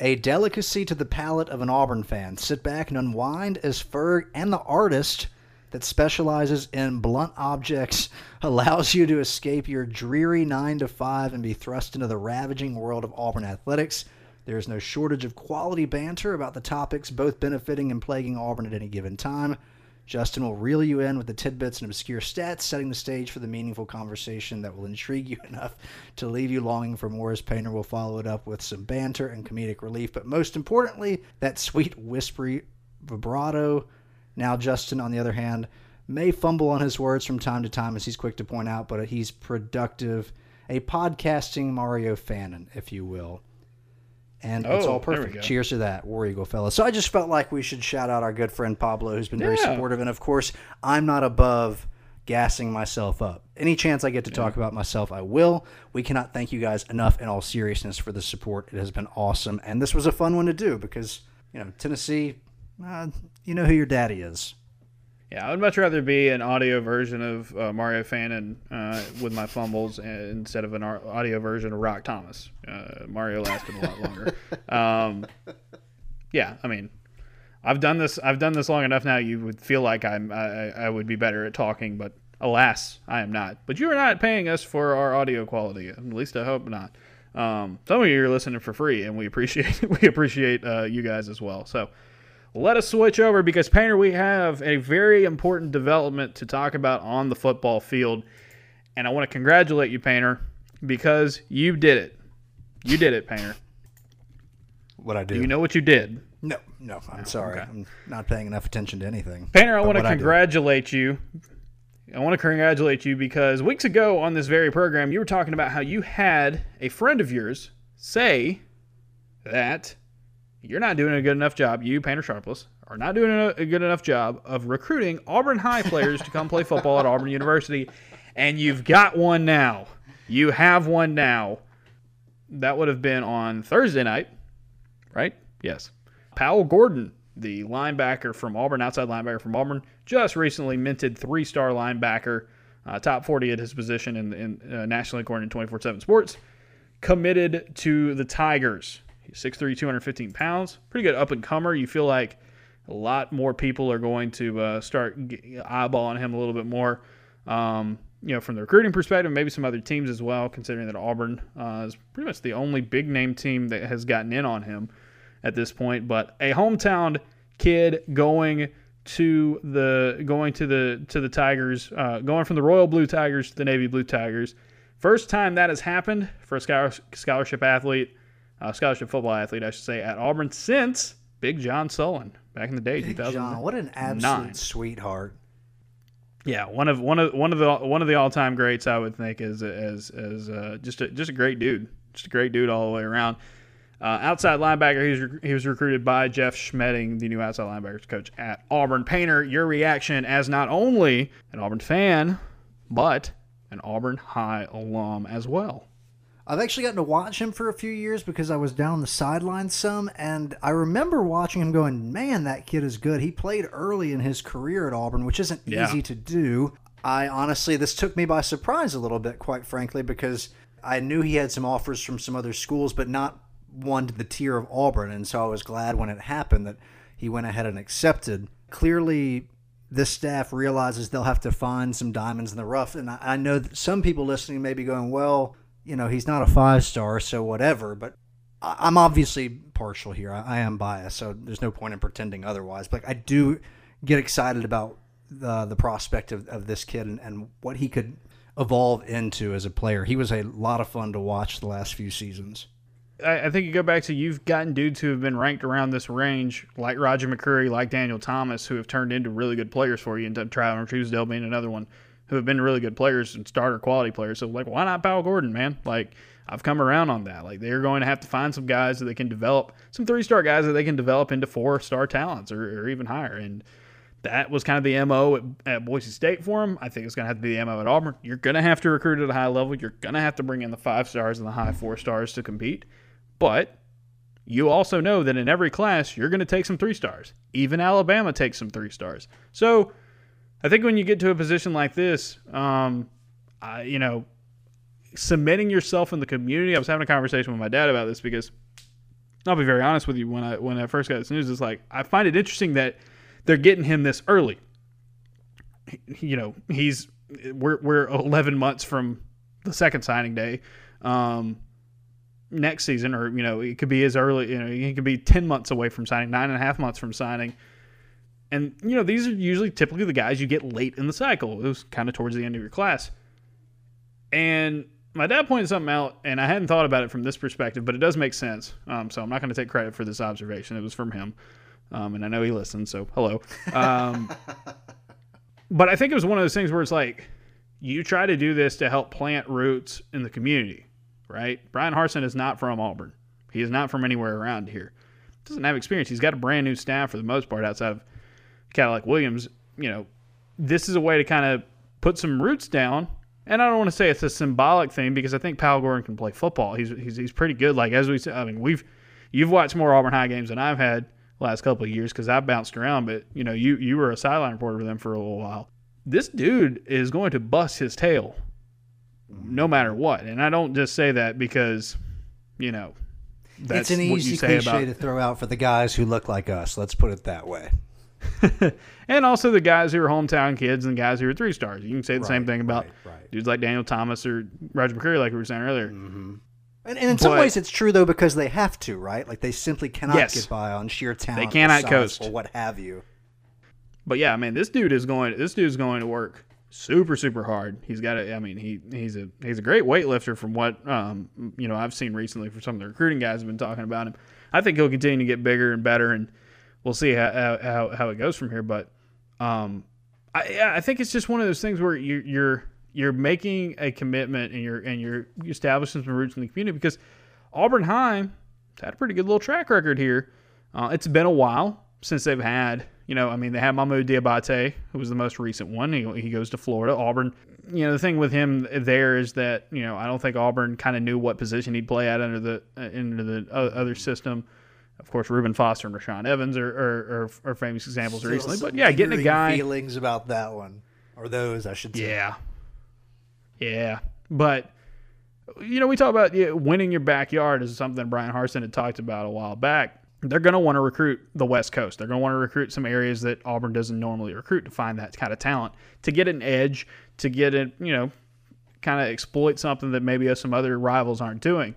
A delicacy to the palate of an Auburn fan. Sit back and unwind as Ferg and the artist that specializes in blunt objects allows you to escape your dreary 9 to 5 and be thrust into the ravaging world of Auburn athletics. There is no shortage of quality banter about the topics both benefiting and plaguing Auburn at any given time. Justin will reel you in with the tidbits and obscure stats, setting the stage for the meaningful conversation that will intrigue you enough to leave you longing for more as Painter will follow it up with some banter and comedic relief. But most importantly, that sweet, whispery vibrato now, Justin, on the other hand, may fumble on his words from time to time, as he's quick to point out, but he's productive. A podcasting Mario Fannin, if you will. And oh, it's all perfect. Cheers to that, War Eagle fella. So I just felt like we should shout out our good friend Pablo, who's been yeah. very supportive. And of course, I'm not above gassing myself up. Any chance I get to yeah. talk about myself, I will. We cannot thank you guys enough in all seriousness for the support. It has been awesome. And this was a fun one to do because, you know, Tennessee, uh, you know who your daddy is. Yeah, I would much rather be an audio version of uh, Mario Fannin uh, with my fumbles instead of an audio version of Rock Thomas. Uh, Mario lasted a lot longer. Um, yeah, I mean, I've done this. I've done this long enough now. You would feel like I'm. I, I would be better at talking, but alas, I am not. But you are not paying us for our audio quality. At least I hope not. Um, some of you are listening for free, and we appreciate we appreciate uh, you guys as well. So let us switch over because Painter, we have a very important development to talk about on the football field, and I want to congratulate you, Painter, because you did it. You did it, Painter. What I do? do. You know what you did? No, no. I'm oh, sorry. Okay. I'm not paying enough attention to anything. Painter, I want to congratulate you. I want to congratulate you because weeks ago on this very program, you were talking about how you had a friend of yours say that you're not doing a good enough job. You, Painter Sharpless, are not doing a good enough job of recruiting Auburn High players to come play football at Auburn University, and you've got one now. You have one now. That would have been on Thursday night, right? Yes. Powell Gordon, the linebacker from Auburn, outside linebacker from Auburn, just recently minted three-star linebacker, uh, top 40 at his position in, in uh, nationally according to 24/7 Sports, committed to the Tigers. He's 6'3", 215 pounds. Pretty good up and comer. You feel like a lot more people are going to uh, start eyeballing him a little bit more. Um, you know, from the recruiting perspective, maybe some other teams as well, considering that Auburn uh, is pretty much the only big name team that has gotten in on him at this point. But a hometown kid going to the going to the to the Tigers, uh, going from the Royal Blue Tigers to the Navy Blue Tigers. First time that has happened for a scholarship athlete uh, scholarship football athlete, I should say, at Auburn since Big John Sullen back in the day, Big John, what an absolute sweetheart. Yeah, one of one of one of the one of the all time greats, I would think, is as as uh, just a, just a great dude, just a great dude all the way around. Uh, outside linebacker, he was, he was recruited by Jeff Schmedding, the new outside linebackers coach at Auburn. Painter, your reaction as not only an Auburn fan, but an Auburn High alum as well. I've actually gotten to watch him for a few years because I was down the sidelines some, and I remember watching him going, "Man, that kid is good." He played early in his career at Auburn, which isn't yeah. easy to do. I honestly, this took me by surprise a little bit, quite frankly, because I knew he had some offers from some other schools, but not one to the tier of Auburn, and so I was glad when it happened that he went ahead and accepted. Clearly, this staff realizes they'll have to find some diamonds in the rough, and I know that some people listening may be going, "Well." You know, he's not a five star, so whatever. But I, am obviously partial here. I, I, am biased, so there's no point in pretending otherwise. But I do get excited about the the prospect of, of this kid and, and what he could evolve into as a player. He was a lot of fun to watch the last few seasons. I, think you go back to you've gotten dudes who have been ranked around this range, like Roger McCreary, like Daniel Thomas, who have turned into really good players for you, and Tyler Truesdale being another one who have been really good players and starter quality players. So like, why not Powell Gordon, man? Like, I've come around on that. Like, they're going to have to find some guys that they can develop, some three star guys that they can develop into four star talents or, or, even higher. And that was kind of the mo at, at Boise State for him. I think it's going to have to be the mo at Auburn. You're going to have to recruit at a high level. You're going to have to bring in the five stars and the high four stars to compete. But you also know that in every class, you're going to take some three stars. Even Alabama takes some three stars. So I think when you get to a position like this, um, I, you know, cementing yourself in the community. I was having a conversation with my dad about this because I'll be very honest with you. When I when I first got this news, it's like I find it interesting that they're getting him this early. You know, he's we're we're 11 months from the second signing day. Um, next season, or you know, it could be as early. You know, he could be 10 months away from signing, nine and a half months from signing. And you know, these are usually typically the guys you get late in the cycle. It was kind of towards the end of your class. And my dad pointed something out, and I hadn't thought about it from this perspective, but it does make sense. Um, so I'm not going to take credit for this observation. It was from him, um, and I know he listened. So hello. Um, but I think it was one of those things where it's like you try to do this to help plant roots in the community, right? Bryan Harsin is not from Auburn. He is not from anywhere around here. Doesn't have experience. He's got a brand new staff for the most part outside of Cadillac Williams. You know, this is a way to kind of put some roots down and I don't want to say it's a symbolic thing because I think Powell Gordon can play football. He's he's, he's pretty good. Like as we said, I mean we've you've watched more Auburn High games than I've had last couple of years because I've bounced around. But you know you you were a sideline reporter with them for a little while. This dude is going to bust his tail, no matter what. And I don't just say that because you know that's it's an easy cliche about, to throw out for the guys who look like us. Let's put it that way. and also the guys who are hometown kids and the guys who are three stars. You can say the right, same thing about right, right. dudes like Daniel Thomas or Roger McCreary, like we were saying earlier. Mm-hmm. And, and, in but, some ways, it's true though because they have to, right? Like they simply cannot yes, get by on sheer talent. They cannot coast or what have you. But yeah, I mean, this dude is going. This dude is going to work super super hard. He's got a. I mean, he he's a he's a great weightlifter from what um you know I've seen recently from some of the recruiting guys have been talking about him. I think he'll continue to get bigger and better and we'll see how how, how it goes from here. But um, I I think it's just one of those things where you, you're you're making a commitment and you're and you're establishing some roots in the community because Auburn High had a pretty good little track record here. Uh, it's been a while since they've had, you know, I mean, they had Mohamoud Diabate, who was the most recent one. He, he goes to Florida. Auburn, you know, the thing with him there is that, you know, I don't think Auburn kind of knew what position he'd play at under the uh, under the other system. Of course, Reuben Foster and Rashaan Evans are, are, are, are famous examples Still recently. But yeah, getting a guy feelings about that one or those, I should say. Yeah, yeah. But you know, we talk about yeah, winning your backyard is something Bryan Harsin had talked about a while back. They're going to want to recruit the West Coast. They're going to want to recruit some areas that Auburn doesn't normally recruit to find that kind of talent, to get an edge, to get it, you know, kind of exploit something that maybe some other rivals aren't doing.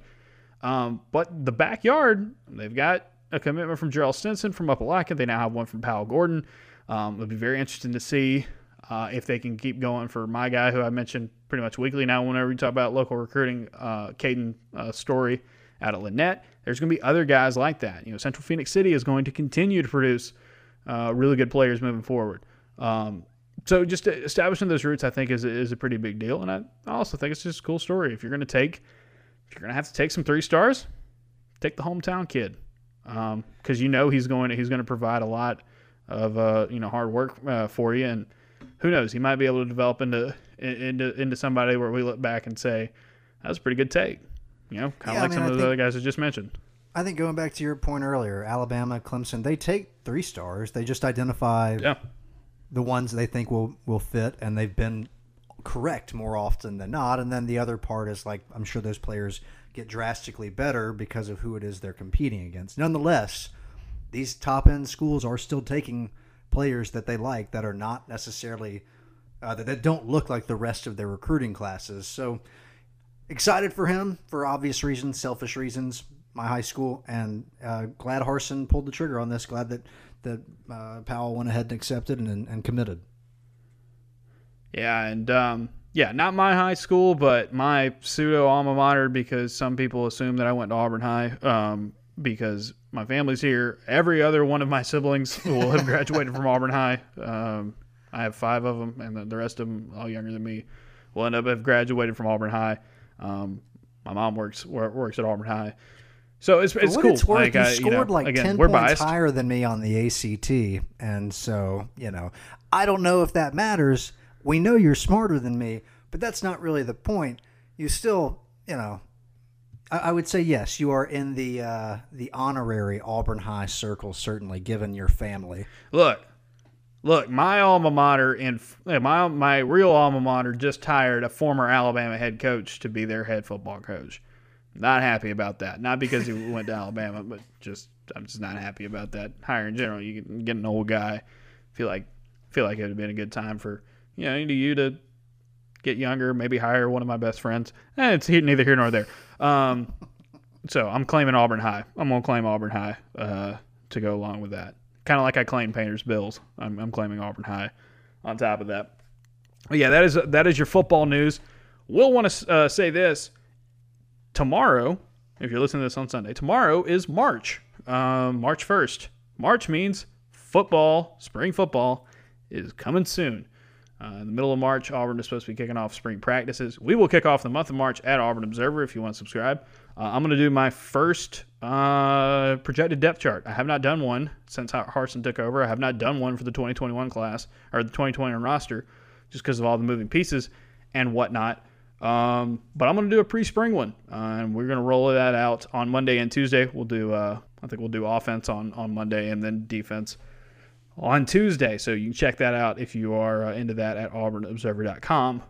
Um, but the backyard, they've got a commitment from Gerald Stinson from Opelika. They now have one from Powell Gordon. Um, it'll be very interesting to see uh, if they can keep going for my guy, who I mentioned pretty much weekly now. Whenever we talk about local recruiting, uh, Caden uh, Story out of Lanett, there's going to be other guys like that. You know, Central Phoenix City is going to continue to produce uh, really good players moving forward. Um, so just establishing those roots, I think, is is a pretty big deal, and I also think it's just a cool story. If you're going to take if you're gonna have to take some three stars, take the hometown kid, because um, you know he's going to, he's going to provide a lot of uh, you know hard work uh, for you, and who knows, he might be able to develop into into into somebody where we look back and say that was a pretty good take. You know, kind of yeah, like I mean, some of those other guys I just mentioned. I think going back to your point earlier, Alabama, Clemson, they take three stars. They just identify yeah. the ones they think will will fit, and they've been correct more often than not. And then the other part is like I'm sure those players get drastically better because of who it is they're competing against. Nonetheless, these top end schools are still taking players that they like that are not necessarily uh, that, that don't look like the rest of their recruiting classes. So excited for him for obvious reasons, selfish reasons. My high school and uh, glad Harsin pulled the trigger on this. Glad that that uh, Powell went ahead and accepted and, and committed. Yeah, and um, yeah, not my high school, but my pseudo alma mater because some people assume that I went to Auburn High um, because my family's here. Every other one of my siblings will have graduated from Auburn High. Um, I have five of them, and the rest of them, all younger than me, will end up have graduated from Auburn High. Um, my mom works works at Auburn High. So it's, it's cool. It's worth, like, you I, scored you know, like again, ten points biased. higher than me on the ACT, and so you know, I don't know if that matters we know you're smarter than me, but that's not really the point. You still, you know, I, I would say yes, you are in the uh, the honorary Auburn High circle, certainly, given your family. Look, look, my alma mater and my my real alma mater just hired a former Alabama head coach to be their head football coach. Not happy about that. Not because he went to Alabama, but just I'm just not happy about that hire in general. You get, an old guy. Feel like feel like it would have been a good time for you know you to get younger, maybe hire one of my best friends. Eh, it's neither here nor there. Um, so I'm claiming Auburn High. I'm gonna claim Auburn High uh, to go along with that. Kind of like I claim Painters Bills. I'm, I'm claiming Auburn High. On top of that, but yeah, that is that is your football news. We'll want to uh, say this tomorrow. If you're listening to this on Sunday, tomorrow is March, um, March 1st. March means football, spring football, is coming soon. Uh, in the middle of March, Auburn is supposed to be kicking off spring practices. We will kick off the month of March at Auburn Observer if you want to subscribe. Uh, I'm going to do my first uh, projected depth chart. I have not done one since Harsin took over. I have not done one for the 2021 class or the 2021 roster just because of all the moving pieces and whatnot. Um, but I'm going to do a pre-spring one, uh, and we're going to roll that out on Monday and Tuesday. We'll do, uh, I think we'll do offense on on Monday and then defense on Tuesday. So you can check that out if you are uh, into that at auburnobserver.com.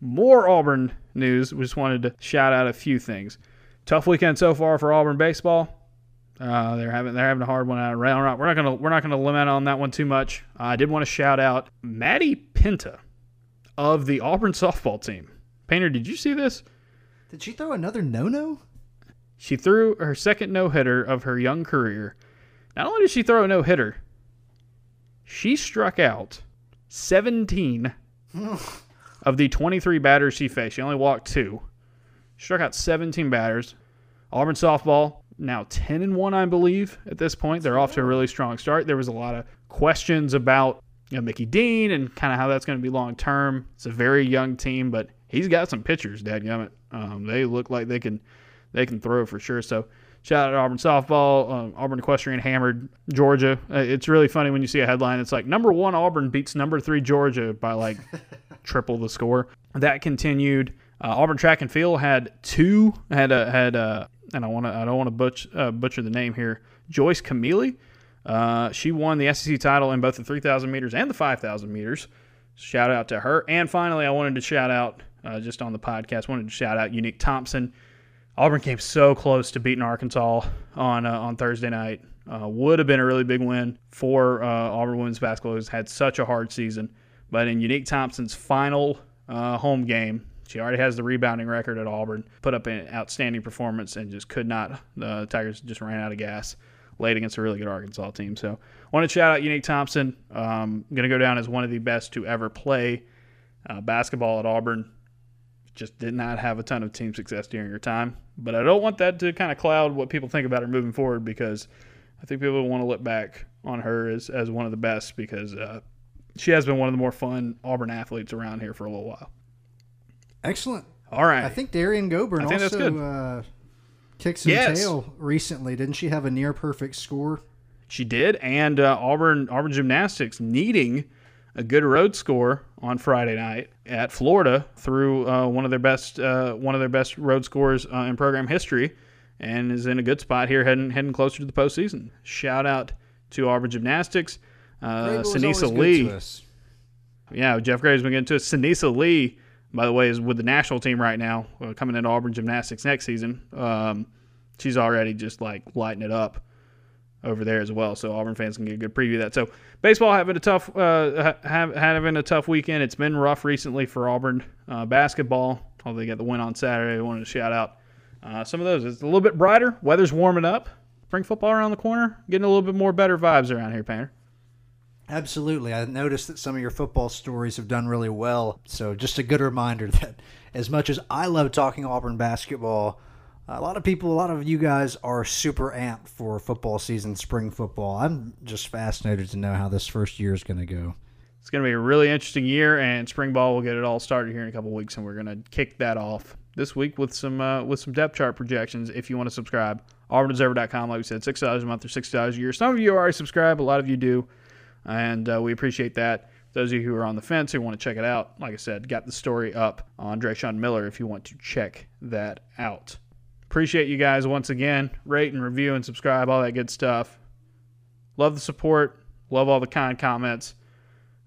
More Auburn news. We just wanted to shout out a few things. Tough weekend so far for Auburn baseball. Uh, they're having they're having a hard one out around. We're not gonna we're not gonna lament on that one too much. Uh, I did want to shout out Maddie Penta of the Auburn softball team. Painter, did you see this? Did she throw another no no? She threw her second no hitter of her young career. Not only did she throw a no hitter, she struck out 17 of the 23 batters she faced. She only walked two. She struck out 17 batters. Auburn softball now 10 and 1, I believe, at this point. They're off to a really strong start. There was a lot of questions about you know, Mickey Dean and kind of how that's going to be long term. It's a very young team, but he's got some pitchers, dadgummit. Um, they look like they can they can throw for sure. So Shout out to Auburn softball. Um, Auburn equestrian hammered Georgia. Uh, it's really funny when you see a headline. It's like number one Auburn beats number three Georgia by like triple the score. That continued. Uh, Auburn track and field had two had a had a and I want to I don't want to butch, uh, butcher the name here. Joyce Kimeli. Uh, she won the SEC title in both the 3,000 meters and the 5,000 meters. Shout out to her. And finally, I wanted to shout out uh, just on the podcast. Wanted to shout out Unique Thompson. Auburn came so close to beating Arkansas on uh, on Thursday night. Uh, would have been a really big win for uh, Auburn women's basketball, who's had such a hard season. But in Unique Thompson's final uh, home game, she already has the rebounding record at Auburn. Put up an outstanding performance and just could not. The Tigers just ran out of gas late against a really good Arkansas team. So, I want to shout out Unique Thompson. Um, going to go down as one of the best to ever play uh, basketball at Auburn just did not have a ton of team success during her time. But I don't want that to kind of cloud what people think about her moving forward because I think people want to look back on her as, as one of the best because uh, she has been one of the more fun Auburn athletes around here for a little while. Excellent. All right. I think Derrian Gobourne also uh, kicked some yes. tail recently. Didn't she have a near perfect score? She did, and uh, Auburn Auburn gymnastics needing a good road score on Friday night at Florida through uh, one of their best uh, one of their best road scores uh, in program history, and is in a good spot here, heading heading closer to the postseason. Shout out to Auburn Gymnastics, uh, Sunisa Lee. Yeah, Jeff Graves been getting to it. Sunisa Lee, by the way, is with the national team right now, uh, coming into Auburn Gymnastics next season. Um, she's already just like lighting it up over there as well. So Auburn fans can get a good preview of that. So baseball having a tough uh, have having a tough weekend. It's been rough recently for Auburn uh, basketball. Although they got the win on Saturday, I wanted to shout out uh, some of those. It's a little bit brighter. Weather's warming up. Spring football around the corner. Getting a little bit more better vibes around here, Painter. Absolutely. I noticed that some of your football stories have done really well. So just a good reminder that as much as I love talking Auburn basketball, a lot of people, a lot of you guys are super amped for football season, spring football. I'm just fascinated to know how this first year is going to go. It's going to be a really interesting year, and spring ball will get it all started here in a couple weeks, and we're going to kick that off this week with some uh, with some depth chart projections. If you want to subscribe, auburnobserver.com. Like we said, six dollars a month or six dollars a year. Some of you already subscribe, a lot of you do, and uh, we appreciate that. Those of you who are on the fence who want to check it out, like I said, got the story up on Dreshun Miller if you want to check that out. Appreciate you guys once again. Rate and review and subscribe, all that good stuff. Love the support. Love all the kind comments.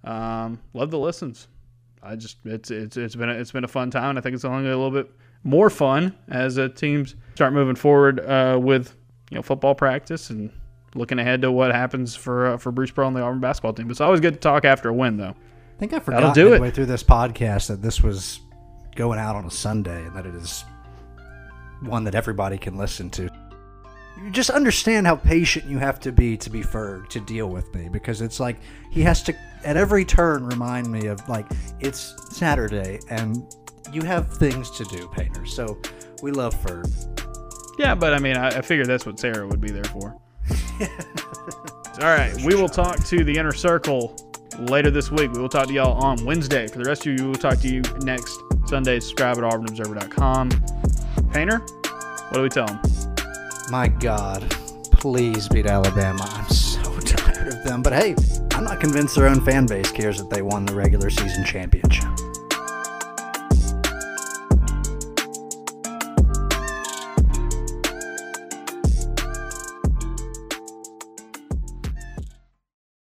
Um, love the listens. I just it's it's it's been a, it's been a fun time. And I think it's only a little bit more fun as uh, teams start moving forward uh, with you know football practice and looking ahead to what happens for uh, for Bruce Pearl and the Auburn basketball team. It's always good to talk after a win, though. I think I forgot do it. midway through this podcast that this was going out on a Sunday and that it is one that everybody can listen to. You just understand how patient you have to be to be Ferg to deal with me because it's like he has to at every turn remind me of like it's Saturday and you have things to do, Painter. So we love Ferg. Yeah, but I mean, I, I figured that's what Sarah would be there for. All right, we will talk to the inner circle later this week. We will talk to y'all on Wednesday. For the rest of you, we will talk to you next Sunday. Subscribe at auburnobserver.com. Painter, what do we tell them? My God, please beat Alabama. I'm so tired of them. But hey, I'm not convinced their own fan base cares that they won the regular season championship.